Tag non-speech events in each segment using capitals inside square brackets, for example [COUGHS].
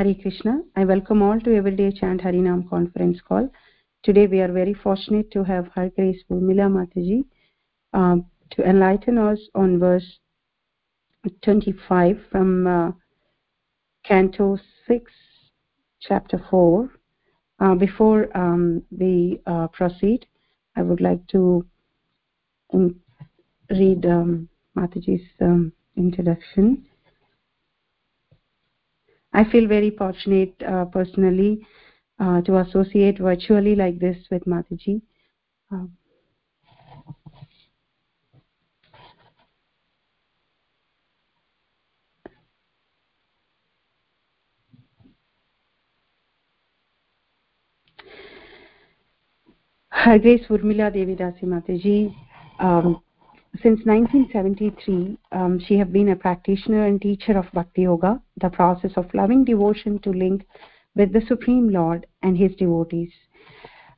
Hare Krishna. I welcome all to Everyday Chant Harinam conference call. Today we are very fortunate to have Her Grace Urmila Mataji um, to enlighten us on verse 25 from uh, Canto 6, Chapter 4. Uh, before um, we uh, proceed, I would like to um, read um, Mataji's um, introduction. I feel very fortunate uh, personally uh, to associate virtually like this with Mataji. Um, Her Grace Urmila Mataji, um, since 1973, um, she has been a practitioner and teacher of Bhakti Yoga, the process of loving devotion to link with the Supreme Lord and his devotees.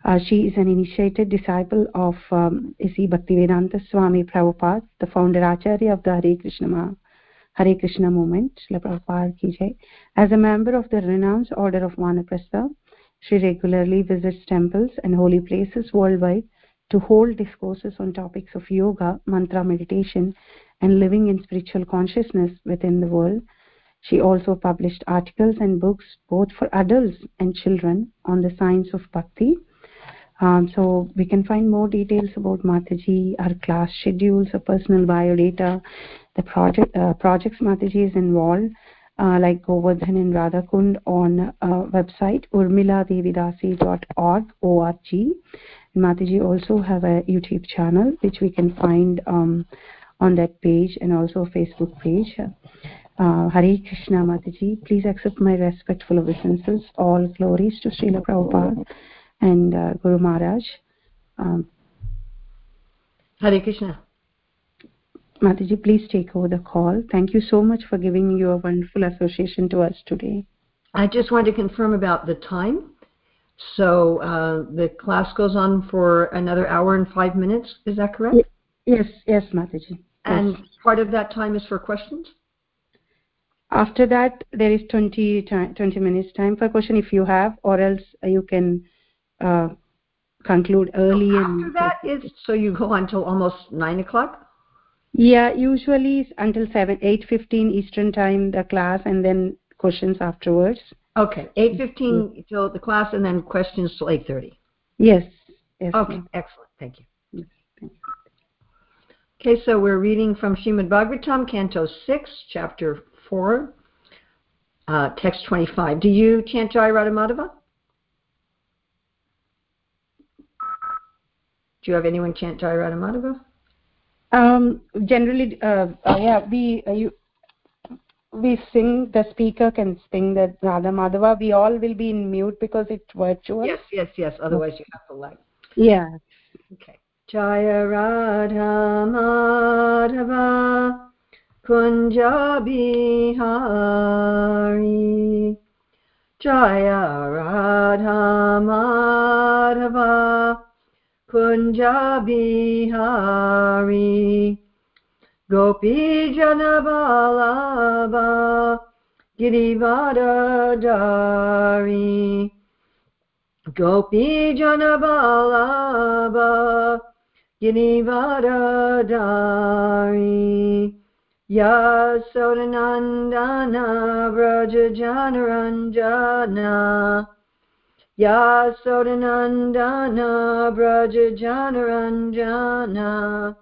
Uh, she is an initiated disciple of um, Isi Bhaktivedanta Swami Prabhupada, the founder Acharya of the Hare Krishna, Hare Krishna movement, Prabhupada ki As a member of the renowned order of Vanaprastha, she regularly visits temples and holy places worldwide to hold discourses on topics of yoga, mantra meditation, and living in spiritual consciousness within the world. She also published articles and books both for adults and children on the science of bhakti. Um, so we can find more details about Mataji, our class schedules, her personal biodata, the project uh, projects Mataji is involved, uh, like Govardhan and Radhakund on uh, website urmiladevidasi.org org Mataji also have a YouTube channel which we can find um, on that page and also a Facebook page. Uh, Hare Krishna Mataji, please accept my respectful obeisances. All glories to Srila Prabhupada and uh, Guru Maharaj. Um, Hare Krishna. Mataji, please take over the call. Thank you so much for giving your wonderful association to us today. I just want to confirm about the time. So uh, the class goes on for another hour and five minutes. Is that correct? Yes, yes, Mataji. And yes. part of that time is for questions? After that, there is 20, 20 minutes time for question if you have, or else you can uh, conclude early. So after that is, so you go until almost 9 o'clock? Yeah, usually until 7, 8.15 Eastern time, the class, and then questions afterwards. Okay, 8.15 till the class and then questions till 8.30. Yes. yes okay, ma'am. excellent. Thank you. Yes, thank you. Okay, so we're reading from Shrimad Bhagavatam, Canto 6, Chapter 4, uh, text 25. Do you chant Jai Radhamadhava? Do you have anyone chant Jai Radhamadhava? Um, generally, uh, uh, yeah, we uh, you we sing, the speaker can sing the Radha Madhava. We all will be in mute because it's virtual. Yes, yes, yes. Otherwise, you have to like. Yeah. Okay. Jaya Radha Madhava Kunjabihari Jaya Radha Madhava Kunjabihari गोपीजनबालाभा गिरिवारजारी गोपीजनबालाभा गिरिवारजारी Yasodanandana Vrajajanaranjana Yasodanandana Vrajajanaranjana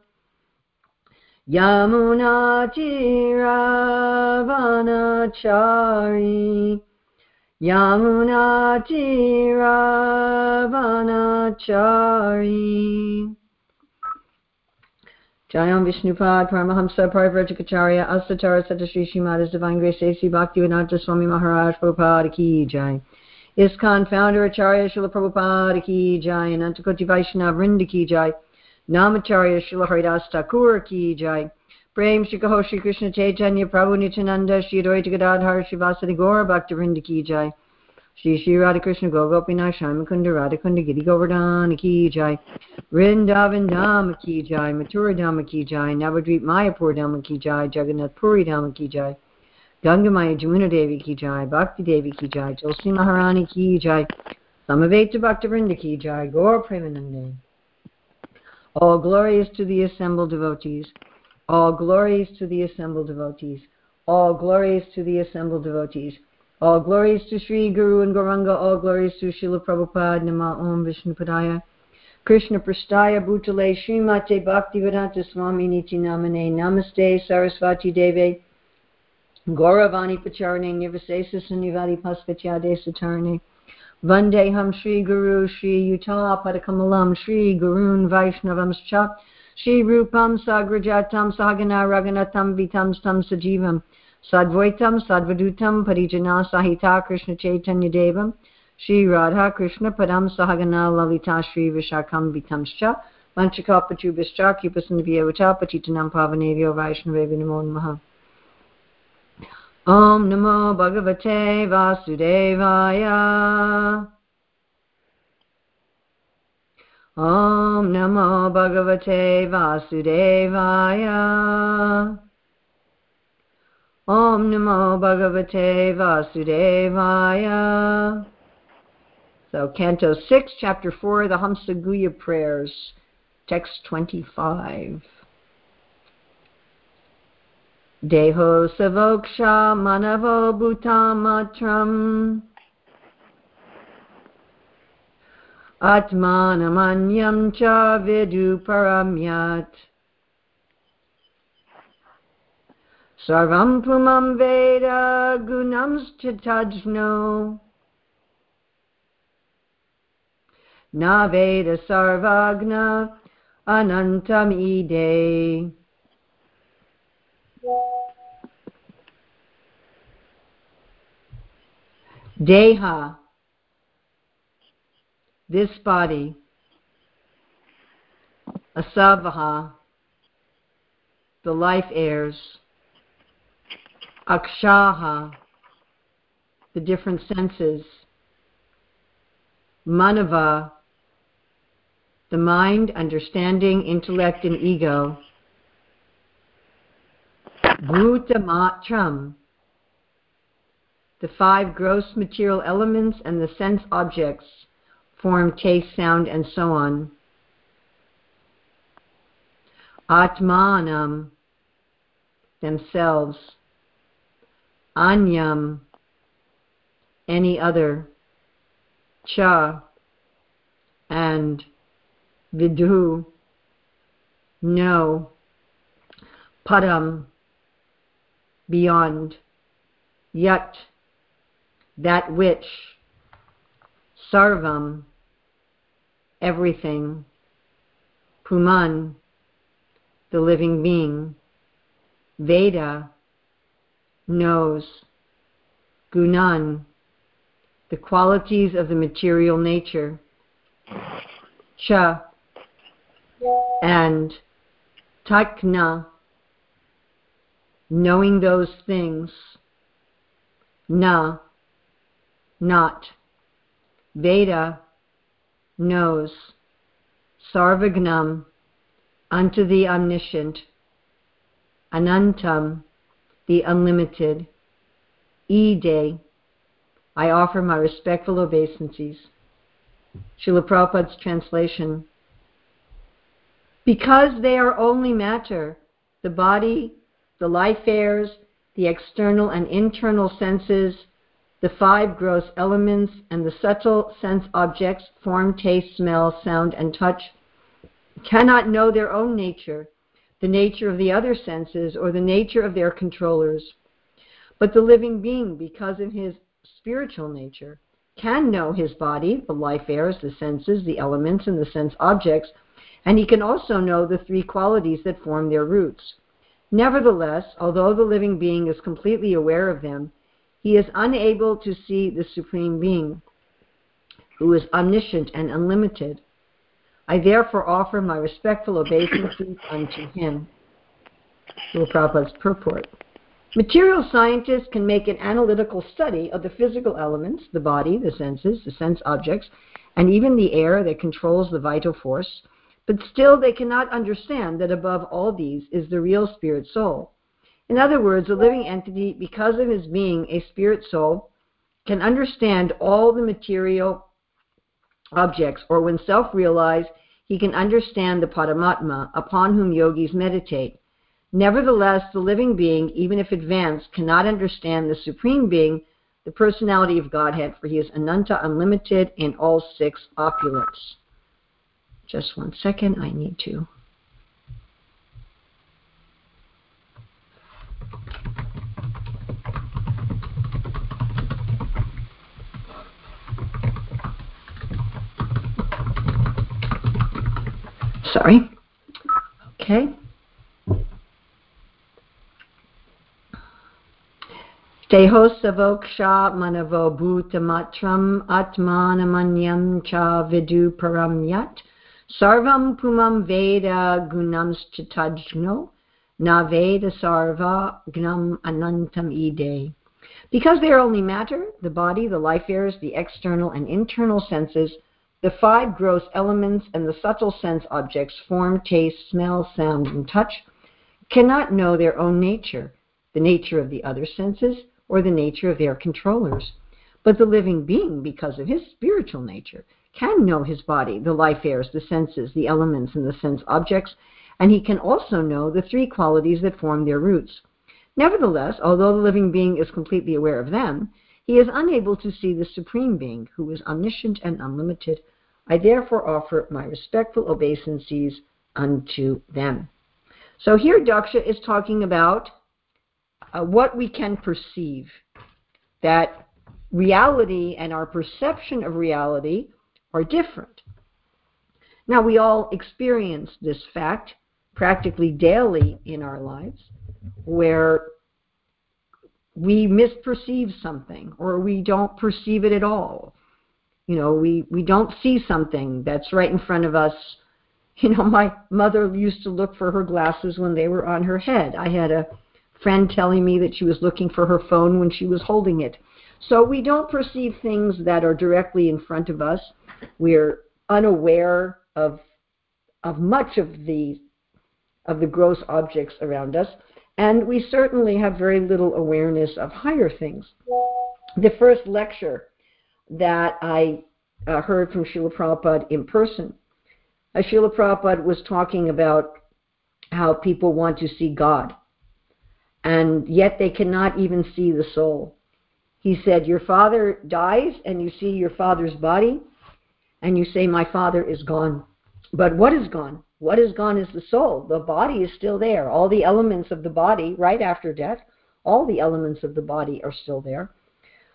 Yamunatiravanachari Yamunatiravanachari Jayam Vishnupad Paramahamsa Parivrajacharya Asatara Satashri Srimad Divine Grace A.C. Bhaktivedanta Swami Maharaj Prabhupada Ki Jai. ISKCON founder Acharya Srila Prabhupada Ki Jai Anantakoti Vaishnava Vrinda Ki Jai Namacharya Srila Haridas Thakur ki jai. Prem Shri Kaho Shri Krishna Chaitanya Prabhu Nityananda Shri Advaita Gadadhar Shri Vasadi Gaura Bhakta Vrinda ki jai. Shri Shri Radha Krishna Gogopinath Shyamakunda Radhakunda Giri Govardhana ki jai. Vrindavan Dhama ki jai. Mathura Dhama ki jai. Navadvip Mayapur Dhama ki jai. Jagannath Puri Dhama ki jai. Gangamaya Jamuna Devi ki jai, Bhakti Devi ki jai, Tulsi Maharani ki jai, Samaveta Bhaktivinoda ki jai, Gaur Premanande. All glories to the assembled devotees. All glories to the assembled devotees. All glories to the assembled devotees. All glories to Sri Guru and Gauranga. All glories to Srila Prabhupada. Nama Om Vishnu Padaya. Krishna Prasthaya Bhutale Srimate Bhaktivedanta Swami Niti Namane Namaste Sarasvati Deve Gauravani Pacharane Nirvasesa Sanivadi Paskatyade Satarane Vandeham Shri Guru Shri Yuta Padakamalam Shri Gurun Vaishnavamscha Shri Rupam Sagrajatam Sahagana Raganatam Vitam Stam Sajivam Sadvaitam Sadvadutam Parijana Sahita Krishna Chaitanya Devam Shri Radha Krishna Padam Sahagana Lalita Shri Vishakam Vitamscha Vanchakapachubhischa Kipasandvyavata Patitanam Pavanevyo Vaishnavevi Namo Namaha Om Namo Bhagavate Vasudevaya. Om Namo Bhagavate Vasudevaya. Om Namo Bhagavate Vasudevaya. So Canto 6, Chapter 4, the Hamsa Guhya Prayers, Text 25. Deho Savoksha Manavo Bhutamatram. Atmanamanyam cha vidu paramyat Sarvam pumam veda gunamschitajno Na veda sarvagna anantam Deha, this body, Asavaha, the life airs, Akshaha, the different senses, Manava, the mind, understanding, intellect, and ego, Bhutamatram, the five gross material elements and the sense objects, form, taste, sound, and so on. Atmanam, themselves. Anyam, any other. Cha, and Vidhu, know. Padam, beyond. Yet, that which. Sarvam, everything. Puman, the living being. Veda, knows. Gunan, the qualities of the material nature. Cha, and takna, knowing those things. Na, not. Veda, knows. Sarvagnam, unto the omniscient. Anantam, the unlimited. Ide, I offer my respectful obeisances. Srila Prabhupada's translation. Because they are only matter, the body, the life airs, the external and internal senses, the five gross elements, and the subtle sense objects, form, taste, smell, sound, and touch, cannot know their own nature, the nature of the other senses, or the nature of their controllers. But the living being, because of his spiritual nature, can know his body, the life airs, the senses, the elements, and the sense objects, and he can also know the three qualities that form their roots. Nevertheless, although the living being is completely aware of them, he is unable to see the Supreme Being, who is omniscient and unlimited. I therefore offer my respectful obeisances [COUGHS] unto him. Prabhupada's purport. Material scientists can make an analytical study of the physical elements, the body, the senses, the sense objects, and even the air that controls the vital force, but still they cannot understand that above all these is the real spirit soul. In other words, a living entity, because of his being a spirit soul, can understand all the material objects, or when self realized, he can understand the Paramatma upon whom yogis meditate. Nevertheless, the living being, even if advanced, cannot understand the Supreme Being, the personality of Godhead, for he is Ananta, unlimited in all six opulence. Just one second, I need to. Sorry. Okay. Tehosavoksha manavo bhutamatram atmanamanyam cha vidu param yat sarvam pumam veda gunamschittajno na veda sarva gnam anantam ide. Because they are only matter, the body, the life airs, the external and internal senses, the five gross elements and the subtle sense objects, form, taste, smell, sound, and touch, cannot know their own nature, the nature of the other senses, or the nature of their controllers. But the living being, because of his spiritual nature, can know his body, the life airs, the senses, the elements, and the sense objects, and he can also know the three qualities that form their roots. Nevertheless, although the living being is completely aware of them, he is unable to see the Supreme Being, who is omniscient and unlimited. I therefore offer my respectful obeisances unto them. So here Daksha is talking about uh, what we can perceive, that reality and our perception of reality are different. Now, we all experience this fact practically daily in our lives where we misperceive something or we don't perceive it at all. You know, we, we don't see something that's right in front of us. [LAUGHS] You know, my mother used to look for her glasses when they were on her head. I had a friend telling me that she was looking for her phone when she was holding it. So we don't perceive things that are directly in front of us. We're unaware of of much of the of the gross objects around us, and we certainly have very little awareness of higher things. The first lecture that I uh, heard from Srila Prabhupada in person, uh, Srila Prabhupada was talking about how people want to see God and yet they cannot even see the soul. He said, Your father dies, and you see your father's body, and you say, My father is gone. But what is gone? What is gone is the soul. The body is still there. All the elements of the body, right after death, all the elements of the body are still there.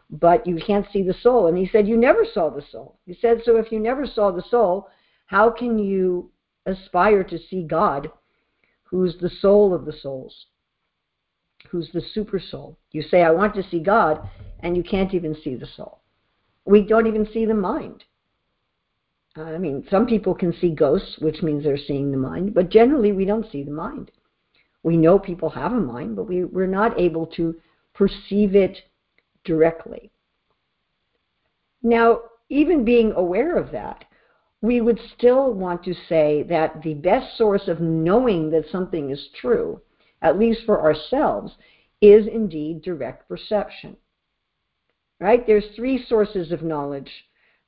But you can't see the soul. And he said, You never saw the soul. He said, So if you never saw the soul, how can you aspire to see God, who's the soul of the souls? who's the super soul. You say, I want to see God, and you can't even see the soul. We don't even see the mind. I mean, some people can see ghosts, which means they're seeing the mind, but generally we don't see the mind. We know people have a mind, but we, we're not able to perceive it directly. Now, even being aware of that, we would still want to say that the best source of knowing that something is true at least for ourselves, is indeed direct perception. Right? There's three sources of knowledge.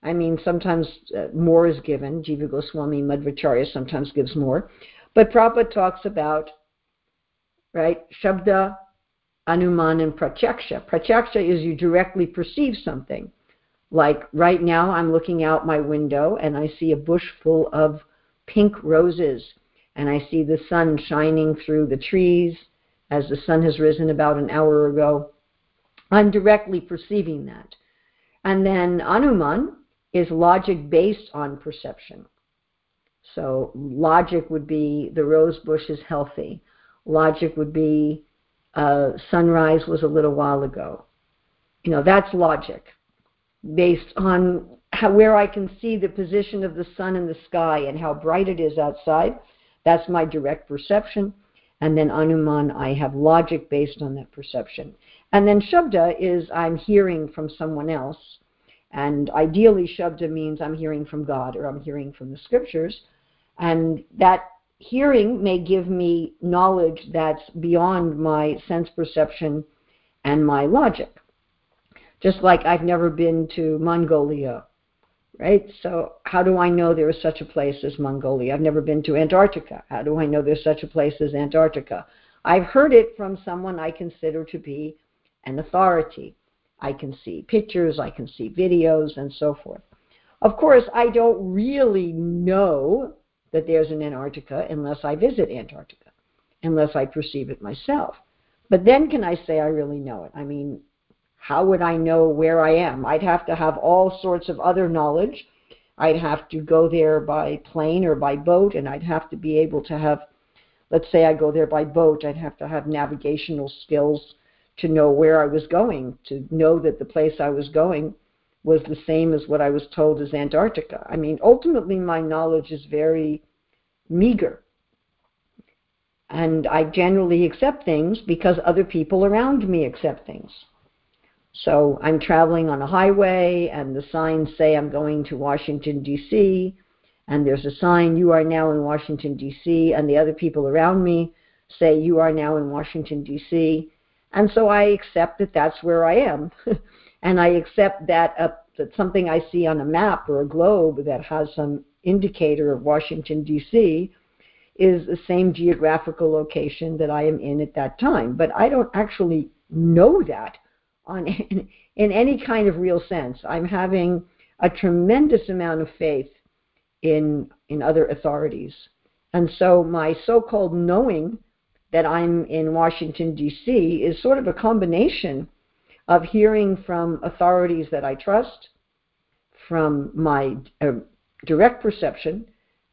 I mean, sometimes uh, more is given. Jiva Goswami Madhvacharya sometimes gives more. But Prabhupada talks about, right, Shabda, Anuman, and Pratyaksha. Pratyaksha is you directly perceive something. Like right now, I'm looking out my window and I see a bush full of pink roses and I see the sun shining through the trees as the sun has risen about an hour ago. I'm directly perceiving that. And then Anuman is logic based on perception. So logic would be the rose bush is healthy. Logic would be uh, sunrise was a little while ago. You know, that's logic based on how, where I can see the position of the sun in the sky and how bright it is outside that's my direct perception. And then Anuman, I have logic based on that perception. And then Shabda is I'm hearing from someone else. And ideally, Shabda means I'm hearing from God or I'm hearing from the scriptures. And that hearing may give me knowledge that's beyond my sense perception and my logic. Just like I've never been to Mongolia, right? So, how do I know there is such a place as Mongolia? I've never been to Antarctica. How do I know there's such a place as Antarctica? I've heard it from someone I consider to be an authority. I can see pictures, I can see videos, and so forth. Of course, I don't really know that there's an Antarctica unless I visit Antarctica, unless I perceive it myself. But then can I say I really know it? I mean, how would I know where I am? I'd have to have all sorts of other knowledge. I'd have to go there by plane or by boat, and I'd have to be able to have, let's say I go there by boat, I'd have to have navigational skills to know where I was going, to know that the place I was going was the same as what I was told as Antarctica. I mean, ultimately, my knowledge is very meager. And I generally accept things because other people around me accept things. So I'm traveling on a highway, and the signs say I'm going to Washington, D.C., and there's a sign, you are now in Washington, D.C., and the other people around me say, you are now in Washington, D.C. And so I accept that that's where I am. [LAUGHS] and I accept that, uh, that something I see on a map or a globe that has some indicator of Washington, D.C., is the same geographical location that I am in at that time. But I don't actually know that on [LAUGHS] in, in any kind of real sense. I'm having a tremendous amount of faith in in other authorities. And so my so-called knowing that I'm in Washington D.C. is sort of a combination of hearing from authorities that I trust, from my uh, direct perception,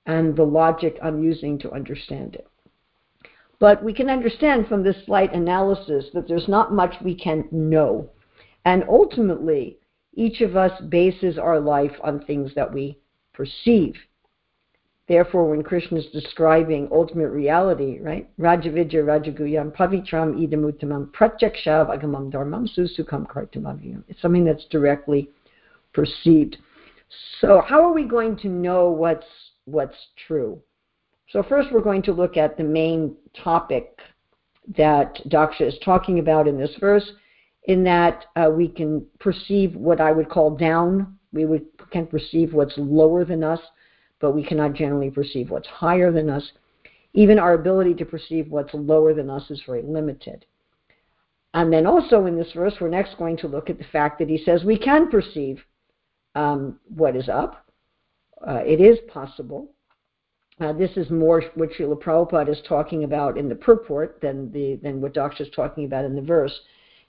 and the logic I'm using to understand it. But we can understand from this slight analysis that there's not much we can know. And ultimately, each of us bases our life on things that we perceive. Therefore, when Krishna is describing ultimate reality, right? Rajavidya Rajaguyam Pavitram Idamuttamam Pratyakshav Agamam Dharmam Susukam Kartamaviyam. It's something that's directly perceived. So, how are we going to know what's what's true? So, first, we're going to look at the main topic that Daksha is talking about in this verse, in that uh, we can perceive what I would call down. We would, can perceive what's lower than us but we cannot generally perceive what's higher than us. Even our ability to perceive what's lower than us is very limited. And then also in this verse, we're next going to look at the fact that he says we can perceive um, what is up. Uh, it is possible. Uh, this is more what Srila Prabhupada is talking about in the purport than, the, than what Daksha is talking about in the verse,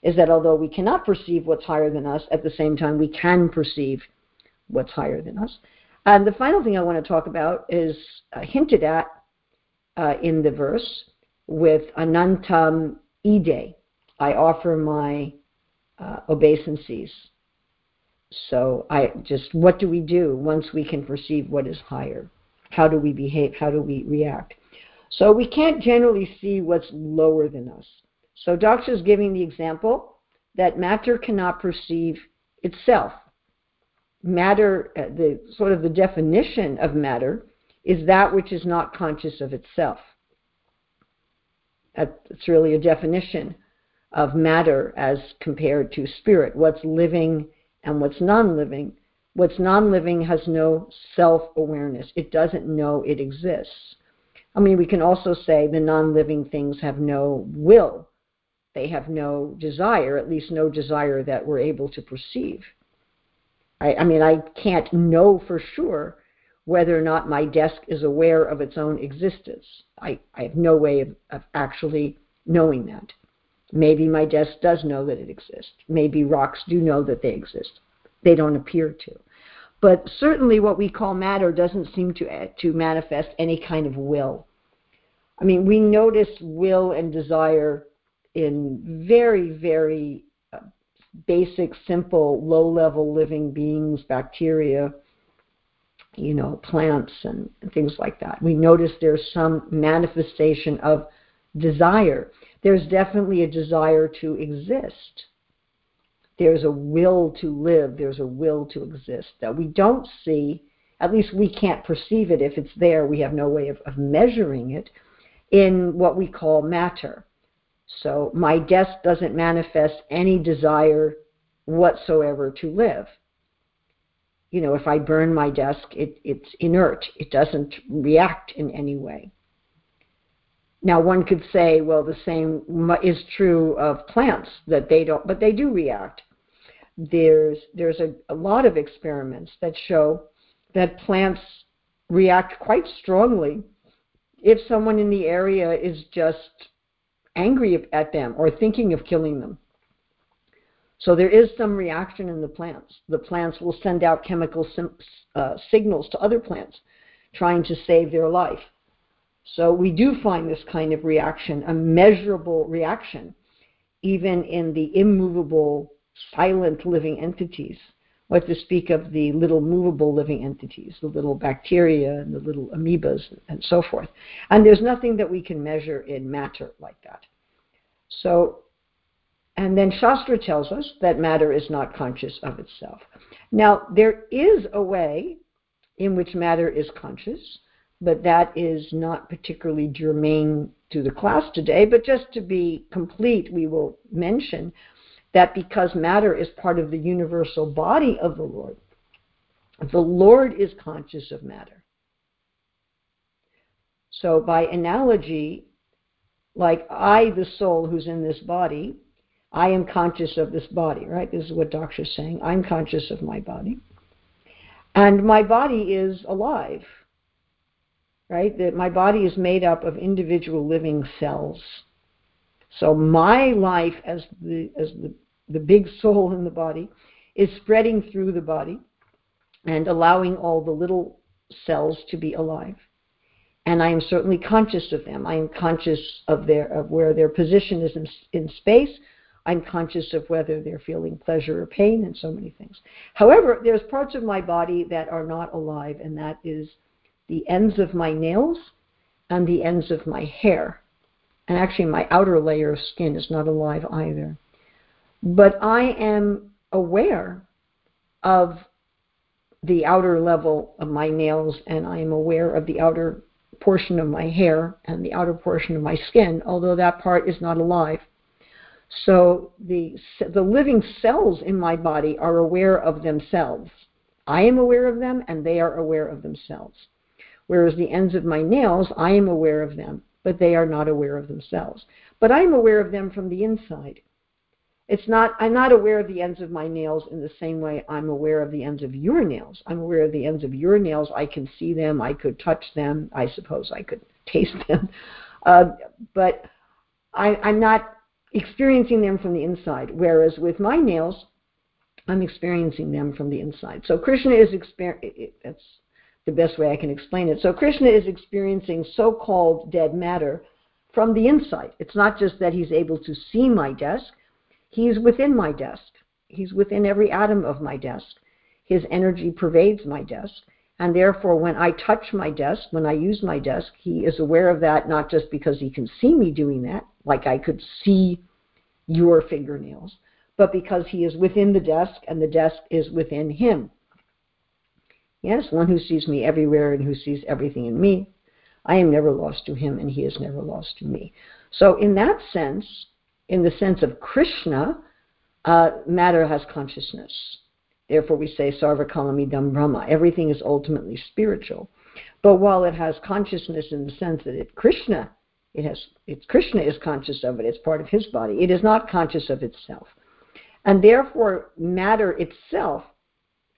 is that although we cannot perceive what's higher than us, at the same time we can perceive what's higher than us. And the final thing I want to talk about is uh, hinted at uh, in the verse with Anantam Ide. I offer my uh, obeisances. So I just what do we do once we can perceive what is higher? How do we behave? How do we react? So we can't generally see what's lower than us. So Daksha is giving the example that matter cannot perceive itself matter, uh, the sort of the definition of matter is that which is not conscious of itself. That's really a definition of matter as compared to spirit. What's living and what's non living. What's non living has no self awareness, it doesn't know it exists. I mean, we can also say the non living things have no will, they have no desire, at least no desire that we're able to perceive. I, I mean, I can't know for sure whether or not my desk is aware of its own existence. I, I have no way of, of actually knowing that. Maybe my desk does know that it exists. Maybe rocks do know that they exist. They don't appear to. But certainly what we call matter doesn't seem to, eh, to manifest any kind of will. I mean, we notice will and desire in very, very basic, simple, low level living beings, bacteria, you know, plants and things like that. We notice there's some manifestation of desire. There's definitely a desire to exist. There's a will to live, there's a will to exist that we don't see at least we can't perceive it. If it's there, we have no way of, of measuring it in what we call matter. So my desk doesn't manifest any desire whatsoever to live. You know, if I burn my desk, it, it's inert. It doesn't react in any way. Now, one could say, well, the same is true of plants, that they don't, but they do react. There's, there's a, a lot of experiments that show that plants react quite strongly if someone in the area is just angry at them or thinking of killing them. So there is some reaction in the plants. The plants will send out chemical uh, signals to other plants trying to save their life. So we do find this kind of reaction, a measurable reaction, even in the immovable, silent living entities. What to speak of the little movable living entities, the little bacteria and the little amoebas and so forth. And there's nothing that we can measure in matter like that. So, and then Shastra tells us that matter is not conscious of itself. Now, there is a way in which matter is conscious, but that is not particularly germane to the class today. But just to be complete, we will mention that because matter is part of the universal body of the Lord, the Lord is conscious of matter. So, by analogy, like I, the soul who's in this body, I am conscious of this body, right? This is what Daksha's saying. I'm conscious of my body. And my body is alive, right? That my body is made up of individual living cells. So my life as the as the, the big soul in the body is spreading through the body and allowing all the little cells to be alive and I am certainly conscious of them. I am conscious of their of where their position is in, in space. I'm conscious of whether they're feeling pleasure or pain and so many things. However, there's parts of my body that are not alive, and that is the ends of my nails and the ends of my hair. And actually, my outer layer of skin is not alive either. But I am aware of the outer level of my nails, and I am aware of the outer portion of my hair and the outer portion of my skin, although that part is not alive. So the, the living cells in my body are aware of themselves. I am aware of them and they are aware of themselves. Whereas the ends of my nails, I am aware of them, but they are not aware of themselves. But I'm aware of them from the inside it's not i'm not aware of the ends of my nails in the same way i'm aware of the ends of your nails. I'm aware of the ends of your nails. I can see them. I could touch them. I suppose i could [LAUGHS] taste them. Uh, but I, i'm not experiencing them from the inside whereas with my nails i'm experiencing them from the inside. So krishna is experiencing that's the best way i can explain it. So krishna is experiencing so-called dead matter from the inside. It's not just that he's able to see my desk He's within my desk. He's within every atom of my desk. His energy pervades my desk. And therefore, when I touch my desk, when I use my desk, he is aware of that not just because he can see me doing that, like I could see your fingernails, but because he is within the desk and the desk is within him. Yes, one who sees me everywhere and who sees everything in me. I am never lost to him and he is never lost to me. So, in that sense, in the sense of Krishna, uh, matter has consciousness. Therefore, we say sarvakalamidam brahma. Everything is ultimately spiritual. But while it has consciousness in the sense that it Krishna, it has it's Krishna is conscious of it. It's part of his body. It is not conscious of itself, and therefore matter itself.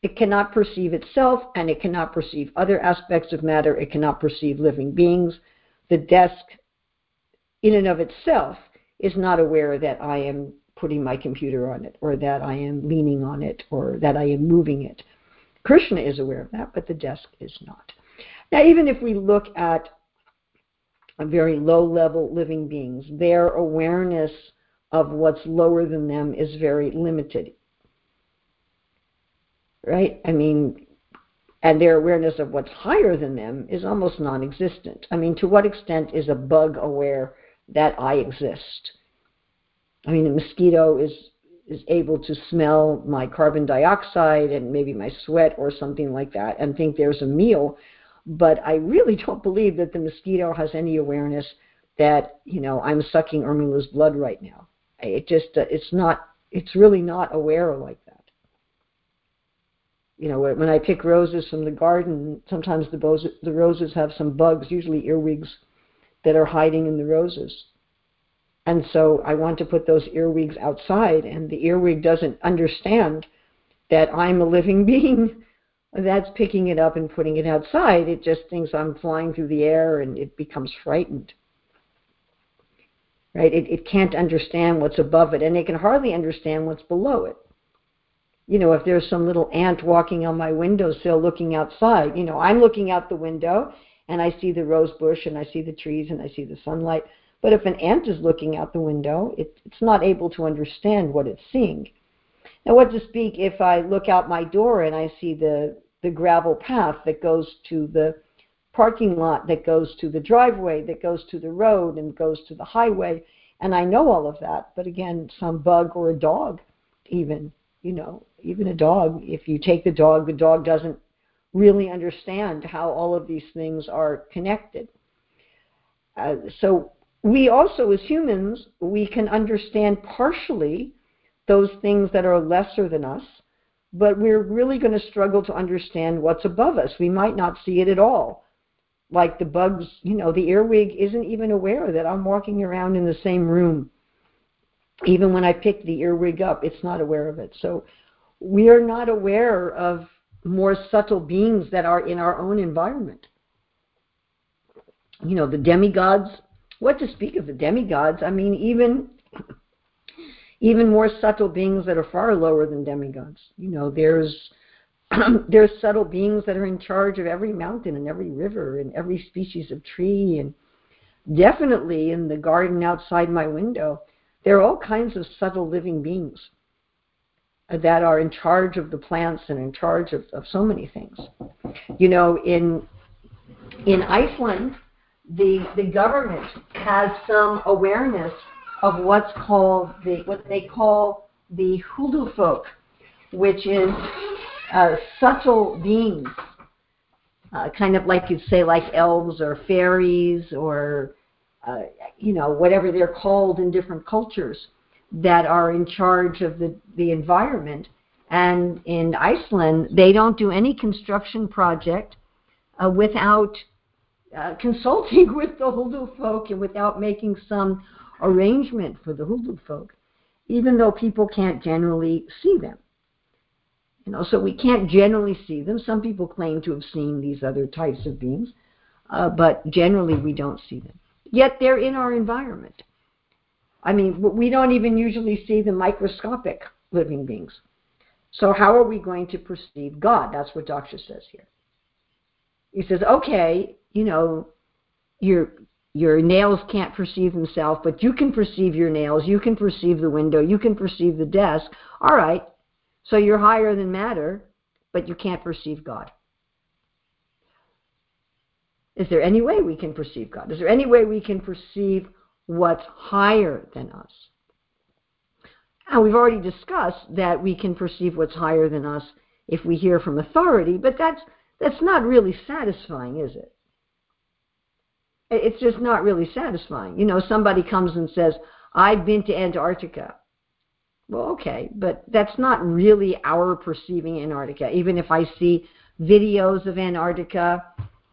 It cannot perceive itself, and it cannot perceive other aspects of matter. It cannot perceive living beings. The desk, in and of itself, is not aware that I am putting my computer on it or that I am leaning on it or that I am moving it. Krishna is aware of that, but the desk is not. Now, even if we look at very low level living beings, their awareness of what's lower than them is very limited. Right? I mean, and their awareness of what's higher than them is almost non existent. I mean, to what extent is a bug aware that I exist. I mean, a mosquito is is able to smell my carbon dioxide and maybe my sweat or something like that and think there's a meal. But I really [LAUGHS] don't believe that the mosquito has any awareness that, you know, I'm sucking Urmila's blood right now. It just, uh, it's not, it's really not aware like that. You know, when I pick roses from the garden, sometimes the, the roses have some bugs, usually earwigs, that are hiding in the roses and so I want to put those earwigs outside, and the earwig doesn't understand that I'm a living [LAUGHS] being that's picking it up and putting it outside. It just thinks I'm flying through the air and it becomes frightened. Right? It, it can't understand what's above it, and it can hardly understand what's below it. You know, if there's some little ant walking on my windowsill looking outside, you know, I'm looking out the window and I see the rose bush and I see the trees and I see the sunlight but if an ant is looking out the window, it, it's not able to understand what it's seeing. Now, what to speak if I look out my door and I see the, the gravel path that goes to the parking lot, that goes to the driveway, that goes to the road, and goes to the highway, and I know all of that. But again, some bug or a dog, even, you know, even a dog, if you take the dog, the dog doesn't really understand how all of these things are connected. Uh, so we also, as humans, we can understand partially those things that are lesser than us, but we're really going to struggle to understand what's above us. We might not see it at all. Like the bugs, you know, the earwig isn't even aware that I'm walking around in the same room. Even when I pick the earwig up, it's not aware of it. So we are not aware of more subtle beings that are in our own environment. You know, the demigods what to speak of the demigods? I mean, even even more subtle beings that are far lower than demigods. You know, there's [CLEARS THROAT] there's subtle beings that are in charge of every mountain and every river and every species of tree and definitely in the garden outside my window there are all kinds of subtle living beings that are in charge of the plants and in charge of, of so many things. You know in in iceland the the government has some awareness of what's called the what they call the folk, which is uh, subtle beings, uh, kind of like you'd say like elves or fairies or uh, you know whatever they're called in different cultures that are in charge of the the environment. And in Iceland, they don't do any construction project uh, without uh, consulting [LAUGHS] with the Huldufólk folk and without making some arrangement for the Huldufólk, folk, even though people can't generally see them. You know, so we can't generally see them. Some people claim to have seen these other types of beings, uh, but generally we don't see them. Yet they're in our environment. I mean, we don't even usually see the microscopic living beings. So how are we going to perceive God? That's what Daksha says here. He says, okay, you know, your your nails can't perceive themselves, but you can perceive your nails, you can perceive the window, you can perceive the desk. All right. So you're higher than matter, but you can't perceive God. Is there any way we can perceive God? Is there any way we can perceive what's higher than us? And we've already discussed that we can perceive what's higher than us if we hear from authority, but that's that's not really satisfying, is it? it's just not really satisfying. You know, somebody comes and says, I've been to Antarctica. Well, okay, but that's not really our perceiving Antarctica. Even if I see videos of Antarctica,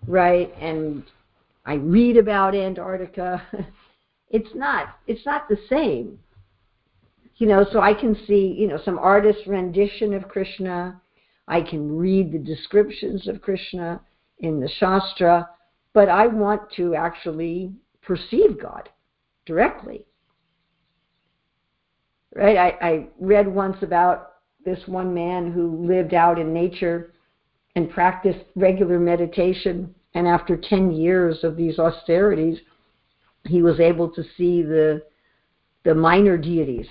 right, and I read about Antarctica, [LAUGHS] it's not it's not the same. You know, so I can see, you know, some artist's rendition of Krishna. I can read the descriptions of Krishna in the Shastra but I want to actually perceive God directly. Right? I, I read once about this one man who lived out in nature and practiced regular meditation, and after 10 years of these austerities, he was able to see the the minor deities,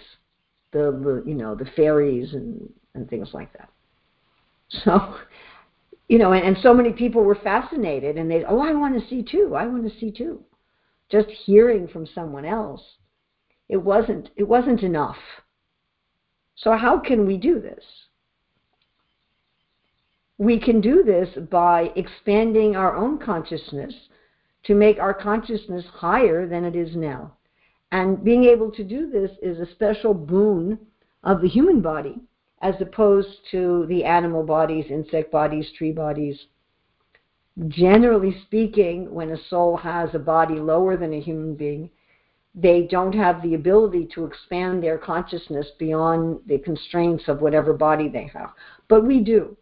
the, the you know the fairies and and things like that. So you know, and, and so many people were fascinated and they, oh, I want to see too. I want to see too. Just hearing from someone else, it wasn't it wasn't enough. So, how can we do this? We can do this by expanding our own consciousness to make our consciousness higher than it is now. And being able to do this is a special boon of the human body as opposed to the animal bodies, insect bodies, tree bodies. Generally speaking, when a soul has a body lower than a human being, they don't have the ability to expand their consciousness beyond the constraints of whatever body they have. But we do.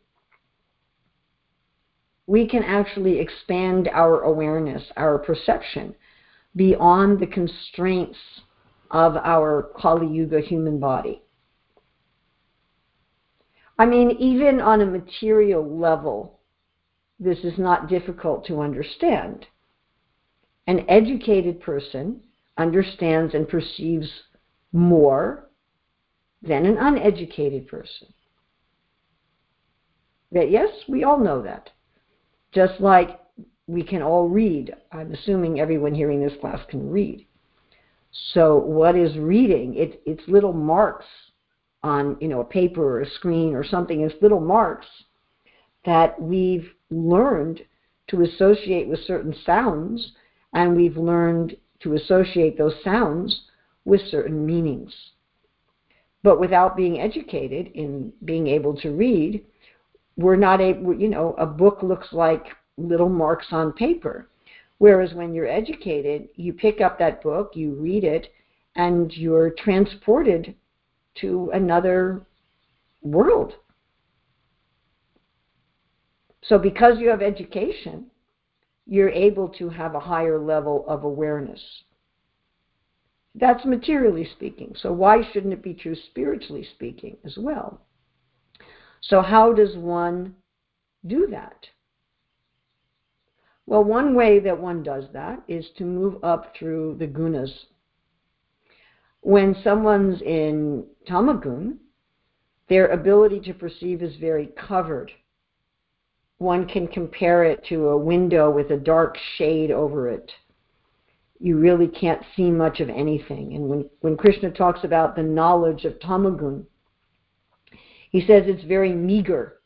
We can actually expand our awareness, our perception, beyond the constraints of our Kali Yuga human body. I mean, even on a material level, this is not difficult to understand. An educated person understands and perceives more than an uneducated person. That yes, we all know that. Just like we can all read. I'm assuming everyone hearing this class can read. So what is reading? It, it's little marks on you know a paper or a screen or something. It's little marks that we've learned to associate with certain sounds, and we've learned to associate those sounds with certain meanings. But without being educated in being able to read, we're not able, you know, a book looks like little marks on paper. Whereas when you're educated, you pick up that book, you read it, and you're transported to another world. So, because you have education, you're able to have a higher level of awareness. That's materially speaking. So, why shouldn't it be true spiritually speaking as well? So, how does one do that? Well, one way that one does that is to move up through the gunas. When someone's in tamagun, their ability to perceive is very covered one can compare it to a window with a dark shade over it. You really can't see much of anything. And when, when Krishna talks about the knowledge of tamagun, he says it's very meager.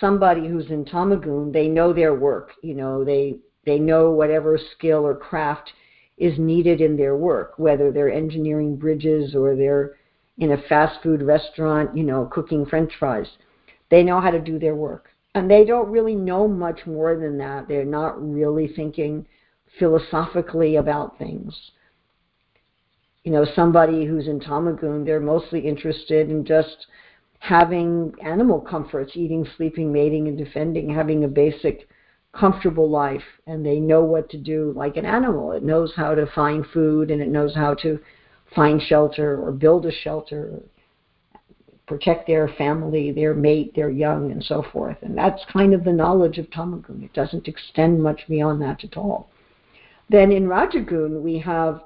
Somebody who's in tamagun, they know their work. You know, they they know whatever skill or craft is needed in their work, whether they're engineering bridges or they're in a fast food restaurant, you know, cooking french fries. They know how to do their work and they don't really know much more than that. They're not really thinking philosophically about things. You know, somebody who's in Tamagun, they're mostly interested in just having animal comforts, eating, sleeping, mating, and defending, having a basic comfortable life, and they know what to do like an animal. It knows how to find food and it knows how to find shelter or build a shelter protect their family, their mate, their young, and so forth. And that's kind of the knowledge of Tamagun. It doesn't extend much beyond that at all. Then in Rajagun, we have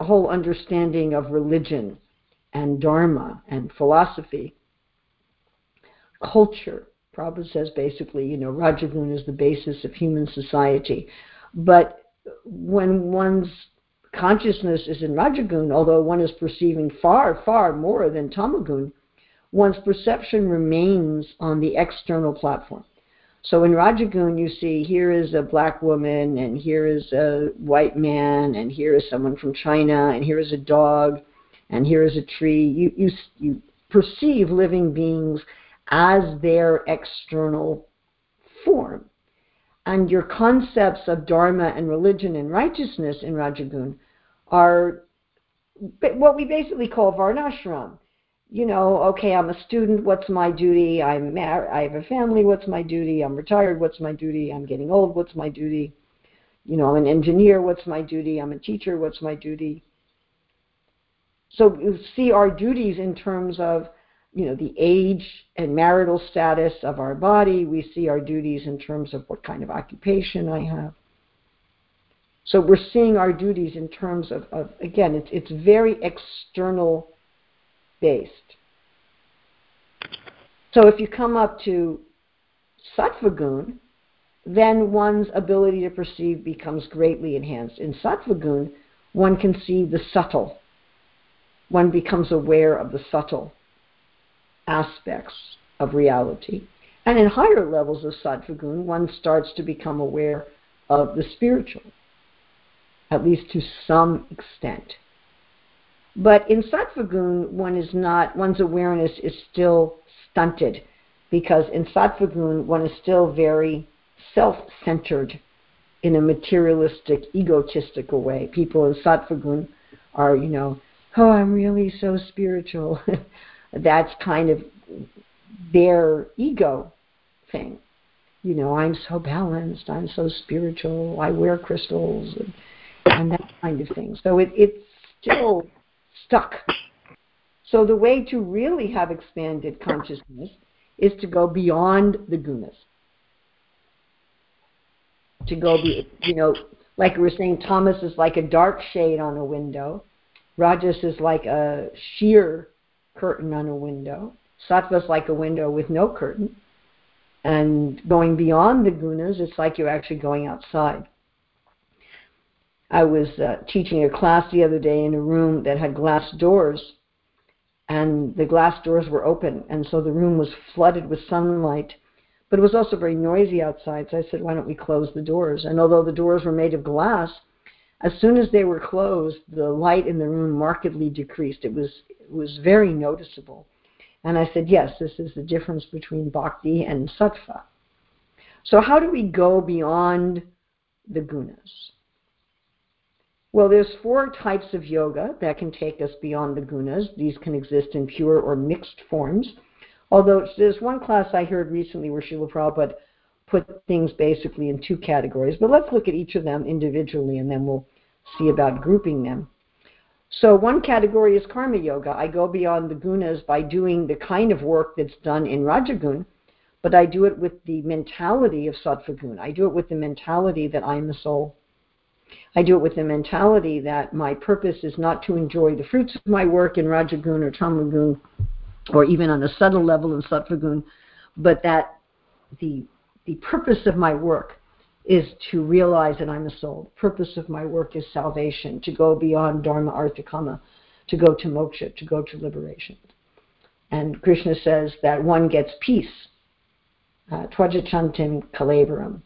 a whole understanding of religion and dharma and philosophy, culture. Prabhupada says basically, you know, Rajagun is the basis of human society. But when one's consciousness is in Rajagun, although one is perceiving far, far more than Tamagun, one's perception remains on the external platform. So in Rajagun, you see here is a black woman, and here is a white man, and here is someone from China, and here is a dog, and here is a tree. You, you, you perceive living beings as their external form. And your concepts of Dharma and religion and righteousness in Rajagun are what we basically call Varnashram you know, okay, I'm a student, what's my duty? I'm married, I have a family, what's my duty? I'm retired, what's my duty? I'm getting old, what's my duty? You know, I'm an engineer, what's my duty? I'm a teacher, what's my duty? So you see our duties in terms of, you know, the age and marital status of our body. We see our duties in terms of what kind of occupation I have. So we're seeing our duties in terms of, of again, it's, it's very external based. So if you come up to sattvagun, then one's ability to perceive becomes greatly enhanced. In sattvagun, one can see the subtle. One becomes aware of the subtle. Aspects of reality. And in higher levels of sattvagun, one starts to become aware of the spiritual, at least to some extent. But in sattvagun, one is not, one's awareness is still stunted because in sattvagun, one is still very self centered in a materialistic, egotistical way. People in sattvagun are, you know, oh, I'm really so spiritual. [LAUGHS] That's kind of their ego thing. You know, I'm so balanced, I'm so spiritual, I wear crystals, and, and that kind of thing. So it, it's still stuck. So the way to really have expanded consciousness is to go beyond the gunas. To go be, you know, like we were saying, Tamas is like a dark shade on a window. Rajas is like a sheer curtain on a window. Sattva is like a window with no curtain. And going beyond the gunas, it's like you're actually going outside. I was uh, teaching a class the other day in a room that had glass doors, and the glass doors were open, and so the room was flooded with sunlight. But it was also very noisy outside, so I said, why don't we close the doors? And although the doors were made of glass, as soon as they were closed, the light in the room markedly decreased. It was it was very noticeable. And I said, yes, this is the difference between bhakti and sattva. So how do we go beyond the gunas? Well, there's four types of yoga that can take us beyond the gunas. These can exist in pure or mixed forms. Although there's one class I heard recently where Srila Prabhupada put things basically in two categories. But let's look at each of them individually and then we'll see about grouping them. So one category is karma yoga. I go beyond the gunas by doing the kind of work that's done in Rajagun, but I do it with the mentality of Sattvagun. I do it with the mentality that I'm the soul. I do it with the mentality that my purpose is not to enjoy the fruits of my work in Rajagun or Tamagun or even on a subtle level in Sattvagun, but that the, the purpose of my work is to realize that I'm a soul. The purpose of my work is salvation, to go beyond Dharma, Artha, Kama, to go to moksha, to go to liberation. And Krishna says that one gets peace, uh, twajachantim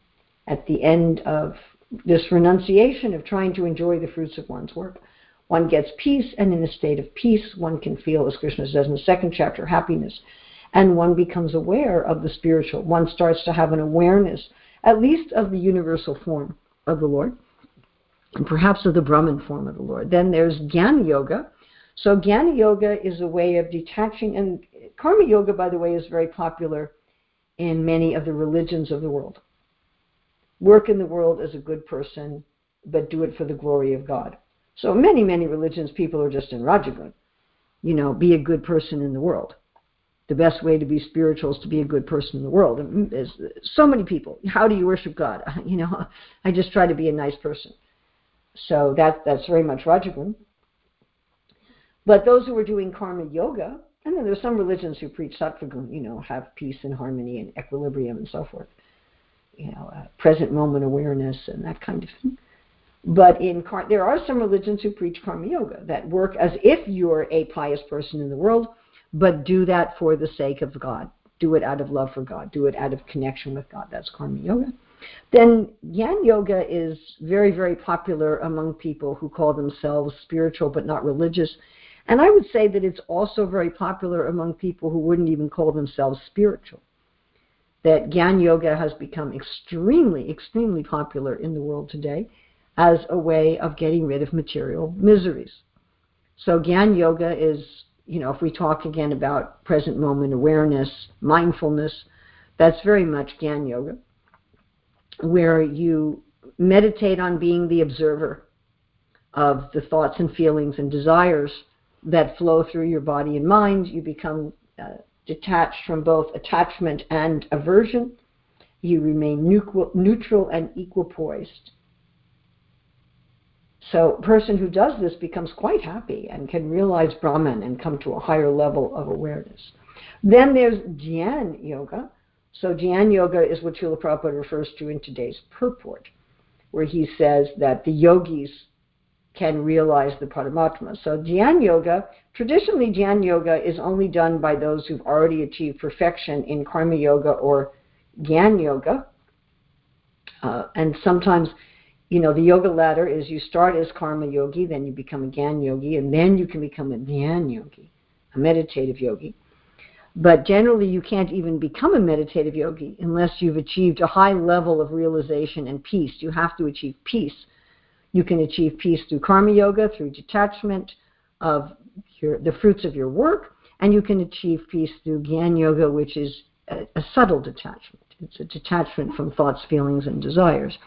at the end of this renunciation of trying to enjoy the fruits of one's work. One gets peace, and in a state of peace, one can feel, as Krishna says in the second chapter, happiness. And one becomes aware of the spiritual. One starts to have an awareness, at least of the universal form of the Lord, and perhaps of the Brahman form of the Lord. Then there's Jnana Yoga. So Jnana Yoga is a way of detaching, and Karma Yoga, by the way, is very popular in many of the religions of the world work in the world as a good person, but do it for the glory of God. So many, many religions, people are just in Rajagun. You know, be a good person in the world. The best way to be spiritual is to be a good person in the world. And there's so many people. How do you worship God? [LAUGHS] You know, I just try to be a nice person. So that that's very much Rajagun. But those who are doing karma yoga, and then there's some religions who preach sattvagun, you know, have peace and harmony and equilibrium and so forth you know, uh, present moment awareness and that kind of thing. But in there are some religions who preach karma yoga that work as if you're a pious person in the world, but do that for the sake of God. Do it out of love for God. Do it out of connection with God. That's karma yoga. Then Jnana Yoga is very, very popular among people who call themselves spiritual but not religious. And I would say that it's also very popular among people who wouldn't even call themselves spiritual that Gyan Yoga has become extremely, extremely popular in the world today as a way of getting rid of material miseries. So Gyan Yoga is, you know, if we talk again about present moment awareness, mindfulness, that's very much Gyan Yoga, where you meditate on being the observer of the thoughts and feelings and desires that flow through your body and mind. You become uh, detached from both attachment and aversion. You remain neutral and equipoised. So person who does this becomes quite happy and can realize Brahman and come to a higher level of awareness. Then there's Dhyan Yoga. So Dhyan Yoga is what Srila Prabhupada refers to in today's purport, where he says that the yogis can realize the Paramatma. So Dhyan Yoga, traditionally Dhyan Yoga is only done by those who've already achieved perfection in Karma Yoga or Gyan Yoga. Uh, and sometimes, you know, the yoga ladder is you start as Karma Yogi, then you become a Gyan Yogi, and then you can become a Dhyan Yogi, a meditative yogi. But generally, you can't even become a meditative yogi unless you've achieved a high level of realization and peace. You have to achieve peace you can achieve peace through karma yoga, through detachment of your, the fruits of your work, and you can achieve peace through Gyan yoga, which is a, a subtle detachment. It's a detachment from thoughts, feelings, and desires.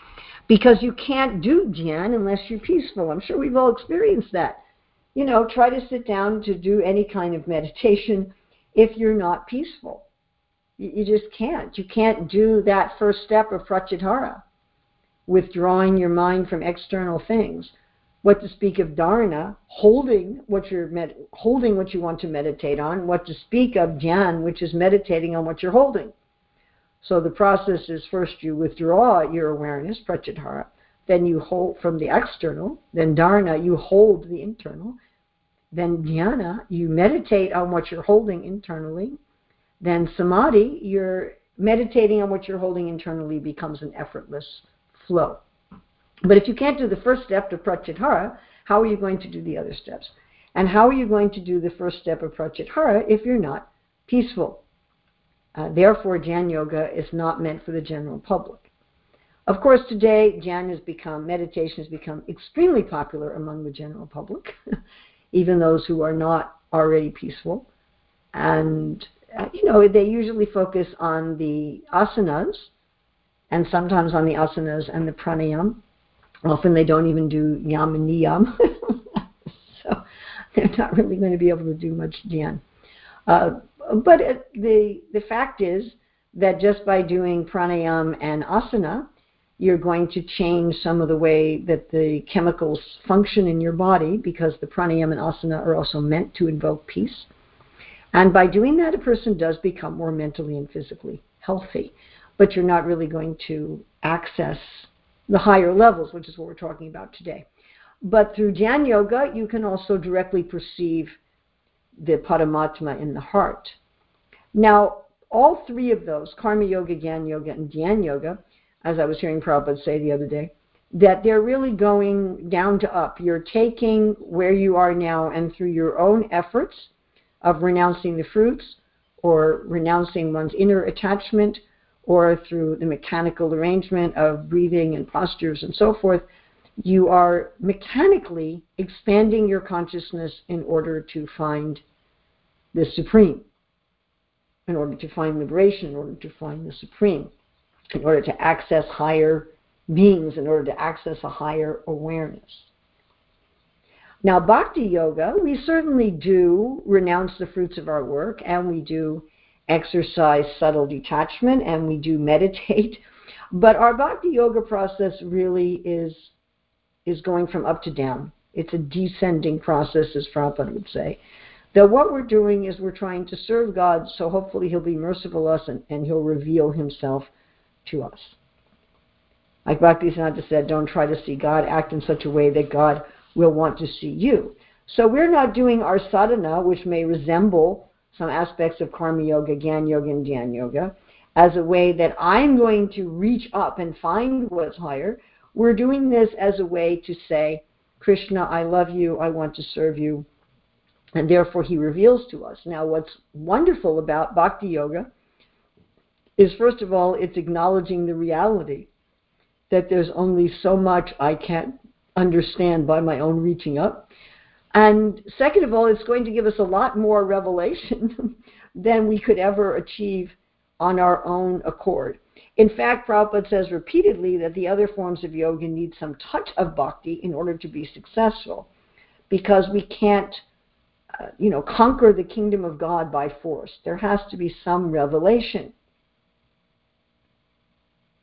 Because you can't do Dhyan unless you're peaceful. I'm sure we've all experienced that. You know, try to sit down to do any kind of meditation if you're not peaceful. You, you just can't. You can't do that first step of pratyahara withdrawing your mind from external things. What to speak of dharana, holding what you're med- holding what you want to meditate on. What to speak of dhyan, which is meditating on what you're holding. So the process is first you withdraw your awareness, pratyahara, then you hold from the external, then dharana, you hold the internal, then dhyana, you meditate on what you're holding internally, then samadhi, you're meditating on what you're holding internally becomes an effortless flow. But if you can't do the first step to pratyahara, how are you going to do the other steps? And how are you going to do the first step of pratyahara if you're not peaceful? Uh, therefore, Dhyan Yoga is not meant for the general public. Of course, today Dhyan has become, meditation has become extremely popular among the general public, [LAUGHS] even those who are not already peaceful. And, uh, you know, they usually focus on the asanas, and sometimes on the asanas and the pranayam. Often they don't even do yam and niyam, [LAUGHS] so [LAUGHS] they're not really going to be able to do much dhyan. Uh, but it, the the fact is that just by doing pranayam and asana, you're going to change some of the way that the chemicals function in your body because the pranayam and asana are also meant to invoke peace. And by doing that, a person does become more mentally and physically healthy but you're not really going to access the higher levels, which is what we're talking about today. But through Dhyan Yoga, you can also directly perceive the Paramatma in the heart. Now, all three of those, Karma Yoga, Gyan Yoga, and Dhyan Yoga, as I was hearing Prabhupada say the other day, that they're really going down to up. You're taking where you are now and through your own efforts of renouncing the fruits or renouncing one's inner attachment or through the mechanical arrangement of breathing and postures and so forth, you are mechanically expanding your consciousness in order to find the supreme, in order to find liberation, in order to find the supreme, in order to access higher beings, in order to access a higher awareness. Now, bhakti yoga, we certainly do renounce the fruits of our work and we do exercise subtle detachment and we do [LAUGHS] meditate. But our bhakti yoga process really is is going from up to down. It's a descending process, as Prabhupada would say. That what we're doing is we're trying to serve God, so hopefully He'll be merciful to us and, and He'll reveal Himself to us. Like Bhaktisiddhanta said, don't try to see God, act in such a way that God will want to see you. So we're not doing our sadhana, which may resemble some aspects of karma yoga, gyan yoga, and dhyan yoga as a way that I'm going to reach up and find what's higher. We're doing this as a way to say, Krishna, I love you, I want to serve you, and therefore he reveals to us. Now, what's wonderful about bhakti yoga is, first of all, it's acknowledging the reality that there's only so much I can't understand by my own reaching up. And second of all, it's going to give us a lot more revelation [LAUGHS] than we could ever achieve on our own accord. In fact, Prabhupada says repeatedly that the other forms of yoga need some touch of bhakti in order to be successful because we can't you know conquer the kingdom of God by force. There has to be some revelation.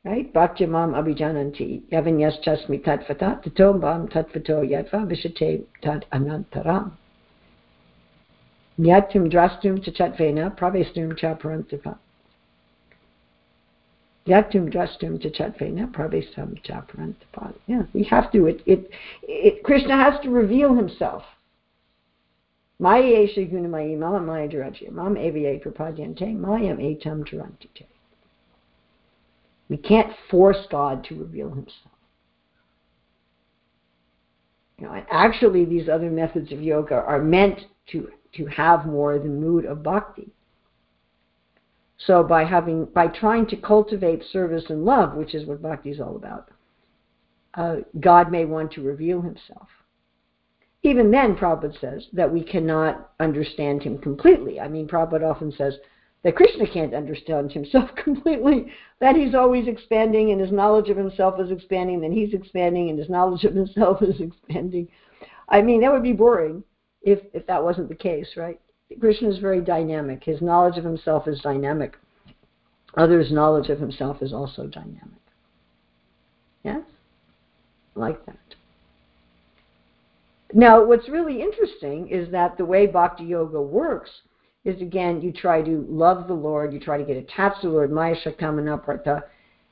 Right? Bhaktyamam abhijananti yavanyaschasmi tatvata tatombam tatvato yatva vishate tad anantaram. Nyatum drastum chachatvena pravestum cha parantipa. Yatum drastum drashtum chachatpena pravesam chaprantapad. Yeah, we have to. It, it, it, Krishna has to reveal himself. Maya gunamayi mama maya jarachi mam eviye prapadyante mayam etam tarantite. We can't force God to reveal himself. You know, and actually these other methods of yoga are meant to, to have more the mood of bhakti. So by having by trying to cultivate service and love, which is what bhakti is all about, uh, God may want to reveal himself. Even then, Prabhupada says that we cannot understand him completely. I mean, Prabhupada often says that Krishna can't understand himself [LAUGHS] completely, that he's always expanding and his knowledge of himself is expanding, then he's expanding and his knowledge of himself [LAUGHS] is expanding. I mean, that would be boring if, if that wasn't the case, right? Krishna is very dynamic. His knowledge of himself is dynamic. Others' knowledge of himself is also dynamic. Yes? Like that. Now, what's really interesting is that the way Bhakti Yoga works is again, you try to love the Lord, you try to get attached to the Lord, Maya Shakamana Prata,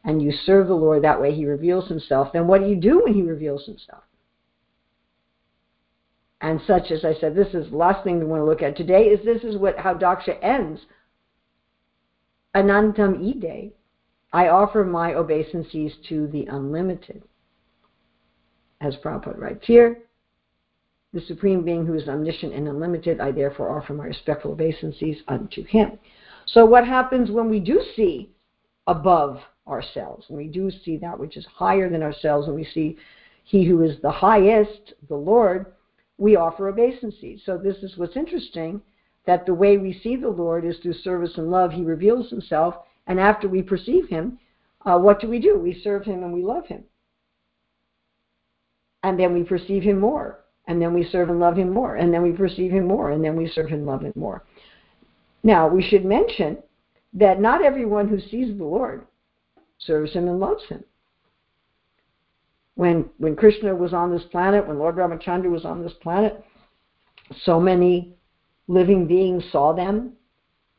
and you serve the Lord that way, He reveals Himself. Then what do you do when He reveals Himself? and such as I said, this is the last thing we want to look at today, is this is what how Daksha ends. Anantam ide, I offer my obeisances to the unlimited. As Prabhupada writes here, the Supreme Being who is omniscient and unlimited, I therefore offer my respectful obeisances unto him. So what happens when we do see above ourselves, when we do see that which is higher than ourselves, when we see he who is the highest, the Lord, we offer obeisances. So this is what's interesting, that the way we see the Lord is through service and love. He reveals himself, and after we perceive him, uh, what do we do? We serve him and we love him. And then we perceive him more, and then we serve and love him more, and then we perceive him more, and then we serve and love him more. Now, we should mention that not everyone who sees the Lord serves him and loves him when when Krishna was on this planet, when Lord Ramachandra was on this planet, so many living beings saw them